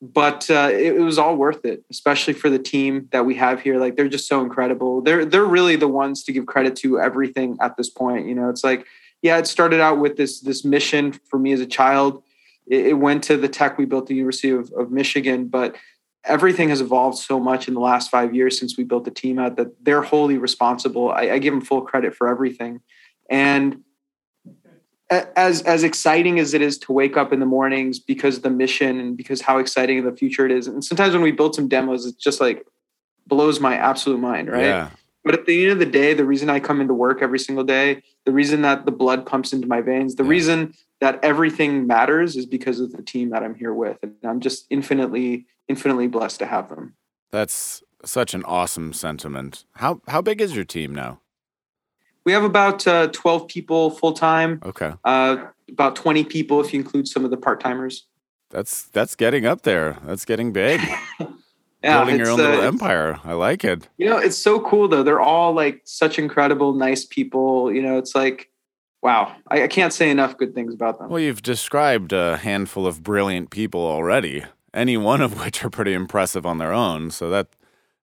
but uh, it, it, was all worth it, especially for the team that we have here. Like they're just so incredible. They're they're really the ones to give credit to everything at this point. You know, it's like yeah, it started out with this this mission for me as a child. It, it went to the tech we built at the University of, of Michigan, but everything has evolved so much in the last five years since we built the team out that they're wholly responsible. I, I give them full credit for everything, and as as exciting as it is to wake up in the mornings because of the mission and because how exciting the future it is and sometimes when we build some demos it just like blows my absolute mind right yeah. but at the end of the day the reason i come into work every single day the reason that the blood pumps into my veins the yeah. reason that everything matters is because of the team that i'm here with and i'm just infinitely infinitely blessed to have them that's such an awesome sentiment how how big is your team now we have about uh, 12 people full time. Okay. Uh, about 20 people if you include some of the part timers. That's that's getting up there. That's getting big. yeah, Building your own little uh, empire. I like it. You know, it's so cool though. They're all like such incredible, nice people. You know, it's like, wow. I, I can't say enough good things about them. Well, you've described a handful of brilliant people already. Any one of which are pretty impressive on their own. So that,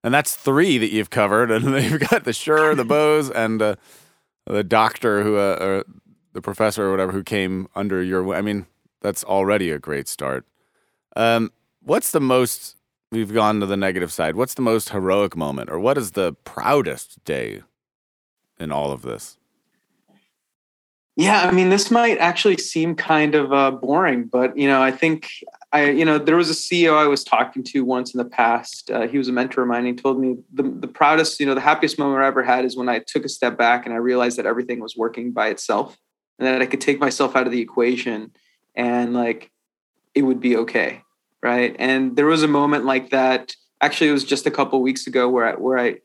and that's three that you've covered, and you've got the Shure, the Bose, and. Uh, the doctor who, uh, or the professor or whatever who came under your. I mean, that's already a great start. Um, what's the most? We've gone to the negative side. What's the most heroic moment, or what is the proudest day in all of this? Yeah, I mean, this might actually seem kind of uh, boring, but you know, I think I, you know, there was a CEO I was talking to once in the past. Uh, he was a mentor of mine. He told me the, the proudest, you know, the happiest moment I ever had is when I took a step back and I realized that everything was working by itself and that I could take myself out of the equation and like it would be okay. Right. And there was a moment like that. Actually, it was just a couple weeks ago where I, where I,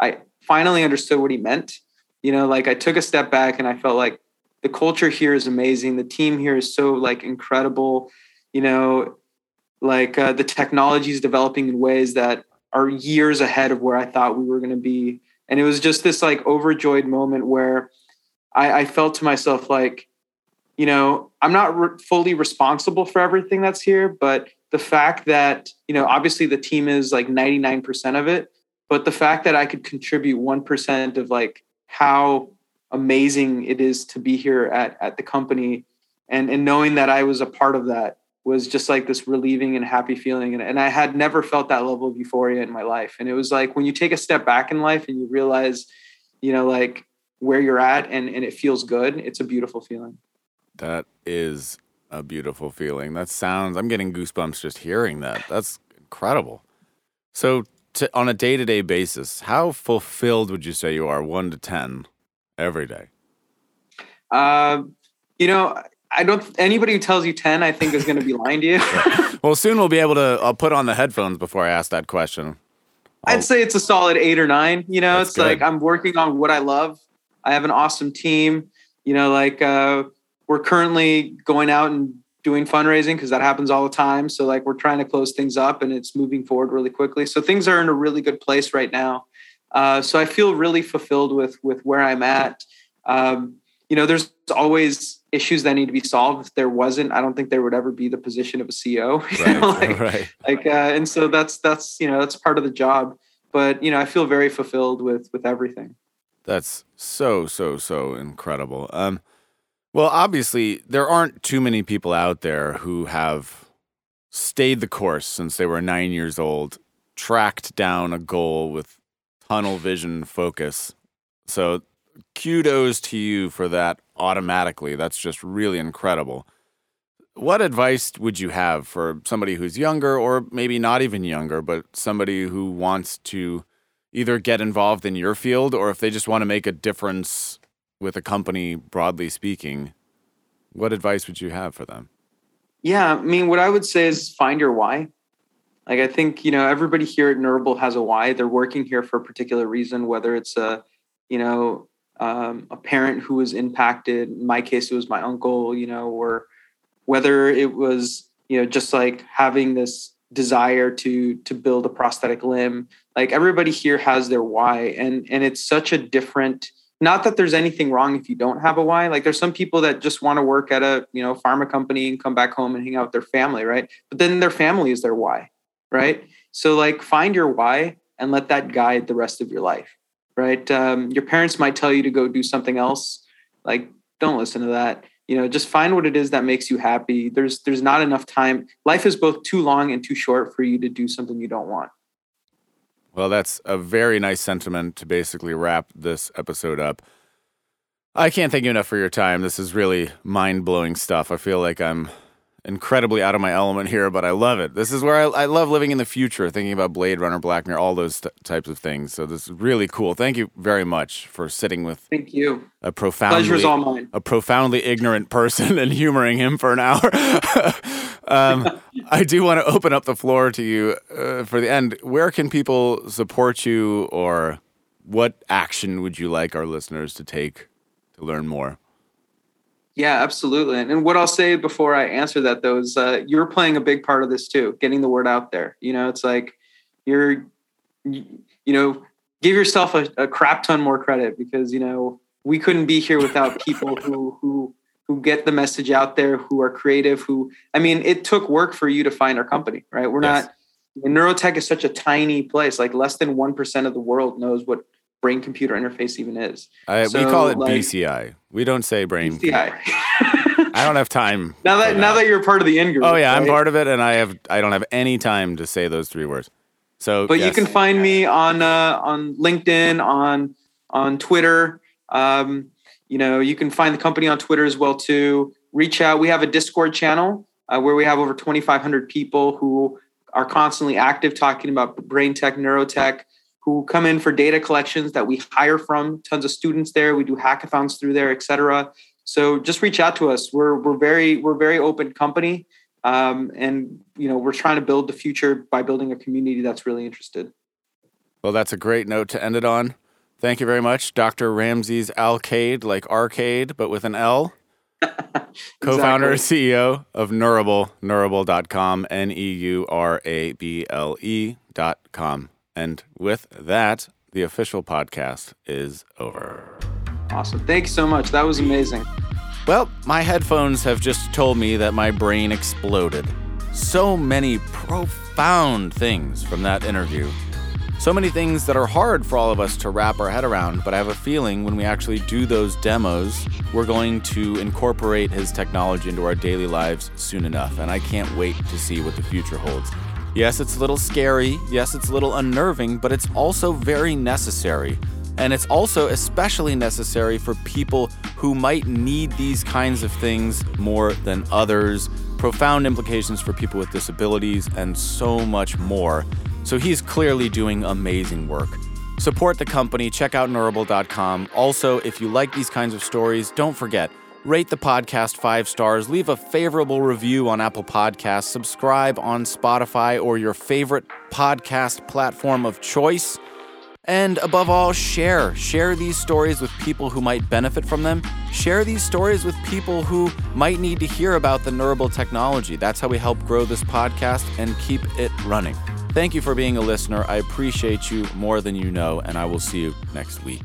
I finally understood what he meant. You know, like I took a step back and I felt like the culture here is amazing. The team here is so like incredible you know, like uh, the technology is developing in ways that are years ahead of where I thought we were going to be. And it was just this like overjoyed moment where I, I felt to myself like, you know, I'm not re- fully responsible for everything that's here, but the fact that, you know, obviously the team is like 99% of it, but the fact that I could contribute 1% of like how amazing it is to be here at, at the company and, and knowing that I was a part of that was just like this relieving and happy feeling. And, and I had never felt that level of euphoria in my life. And it was like when you take a step back in life and you realize, you know, like where you're at and, and it feels good, it's a beautiful feeling. That is a beautiful feeling. That sounds, I'm getting goosebumps just hearing that. That's incredible. So, to, on a day to day basis, how fulfilled would you say you are, one to 10, every day? Uh, you know, I don't. Anybody who tells you ten, I think, is going to be lying to you. well, soon we'll be able to. I'll put on the headphones before I ask that question. i would say it's a solid eight or nine. You know, it's good. like I'm working on what I love. I have an awesome team. You know, like uh, we're currently going out and doing fundraising because that happens all the time. So like we're trying to close things up and it's moving forward really quickly. So things are in a really good place right now. Uh, so I feel really fulfilled with with where I'm at. Um, you know, there's always issues that need to be solved. If there wasn't, I don't think there would ever be the position of a CEO. Right, like, right. like uh, and so that's that's you know that's part of the job. But you know, I feel very fulfilled with with everything. That's so so so incredible. Um, well, obviously there aren't too many people out there who have stayed the course since they were nine years old, tracked down a goal with tunnel vision focus. So kudos to you for that automatically. That's just really incredible. What advice would you have for somebody who's younger or maybe not even younger, but somebody who wants to either get involved in your field or if they just want to make a difference with a company broadly speaking? What advice would you have for them? Yeah, I mean, what I would say is find your why. Like, I think, you know, everybody here at Neurable has a why. They're working here for a particular reason, whether it's a, you know, um, a parent who was impacted. In my case, it was my uncle, you know, or whether it was, you know, just like having this desire to to build a prosthetic limb. Like everybody here has their why, and and it's such a different. Not that there's anything wrong if you don't have a why. Like there's some people that just want to work at a you know pharma company and come back home and hang out with their family, right? But then their family is their why, right? So like find your why and let that guide the rest of your life right? Um, your parents might tell you to go do something else. Like, don't listen to that. You know, just find what it is that makes you happy. There's there's not enough time. Life is both too long and too short for you to do something you don't want. Well, that's a very nice sentiment to basically wrap this episode up. I can't thank you enough for your time. This is really mind blowing stuff. I feel like I'm incredibly out of my element here, but I love it. This is where I, I love living in the future, thinking about Blade Runner, Black Mirror, all those t- types of things. So this is really cool. Thank you very much for sitting with Thank you. a profoundly Pleasure's all mine. a profoundly ignorant person and humoring him for an hour. um, I do want to open up the floor to you uh, for the end. Where can people support you, or what action would you like our listeners to take to learn more? Yeah, absolutely. And, what I'll say before I answer that though is uh, you're playing a big part of this too, getting the word out there. You know, it's like you're, you, you know, give yourself a, a crap ton more credit because you know we couldn't be here without people who who who get the message out there, who are creative. Who I mean, it took work for you to find our company, right? We're Yes. not. Neurotech is such a tiny place; like less than one percent of the world knows what brain computer interface even is. I, we call it like- BCI. We don't say brain. BCI. I don't have time. now that now that you're part of the in group. oh yeah, I'm part of it, and I have I don't have any time to say those three words. So, But you can find me on uh, on LinkedIn, on on Twitter. Um, you know, you can find the company on Twitter as well too. Reach out. We have a Discord channel uh, where we have over 2,500 people who are constantly active talking about brain tech, neurotech, who come in for data collections that we hire from. Tons of students there. We do hackathons through there, et cetera. So just reach out to us. We're we're very we're very open company. Um, and you know we're trying to build the future by building a community that's really interested. Well, that's a great note to end it on. Thank you very much, Dr. Ramses Alcaide, like arcade, but with an L. Co-founder and CEO of Neurable, neurable.com, N-E-U-R-A-B-L-E E dot com. And with that, the official podcast is over. Awesome. Thanks so much. That was amazing. Well, my headphones have just told me that my brain exploded. So many profound things from that interview. So many things that are hard for all of us to wrap our head around, but I have a feeling when we actually do those demos, we're going to incorporate his technology into our daily lives soon enough, and I can't wait to see what the future holds. Yes, it's a little scary, yes, it's a little unnerving, but it's also very necessary. And it's also especially necessary for people who might need these kinds of things more than others, profound implications for people with disabilities, and so much more. So he's clearly doing amazing work. Support the company, check out Neurable.com. Also, if you like these kinds of stories, don't forget, rate the podcast five stars, leave a favorable review on Apple Podcasts, subscribe on Spotify or your favorite podcast platform of choice. And above all, share. Share these stories with people who might benefit from them. Share these stories with people who might need to hear about the Neurable technology. That's how we help grow this podcast and keep it running. Thank you for being a listener. I appreciate you more than you know, and I will see you next week.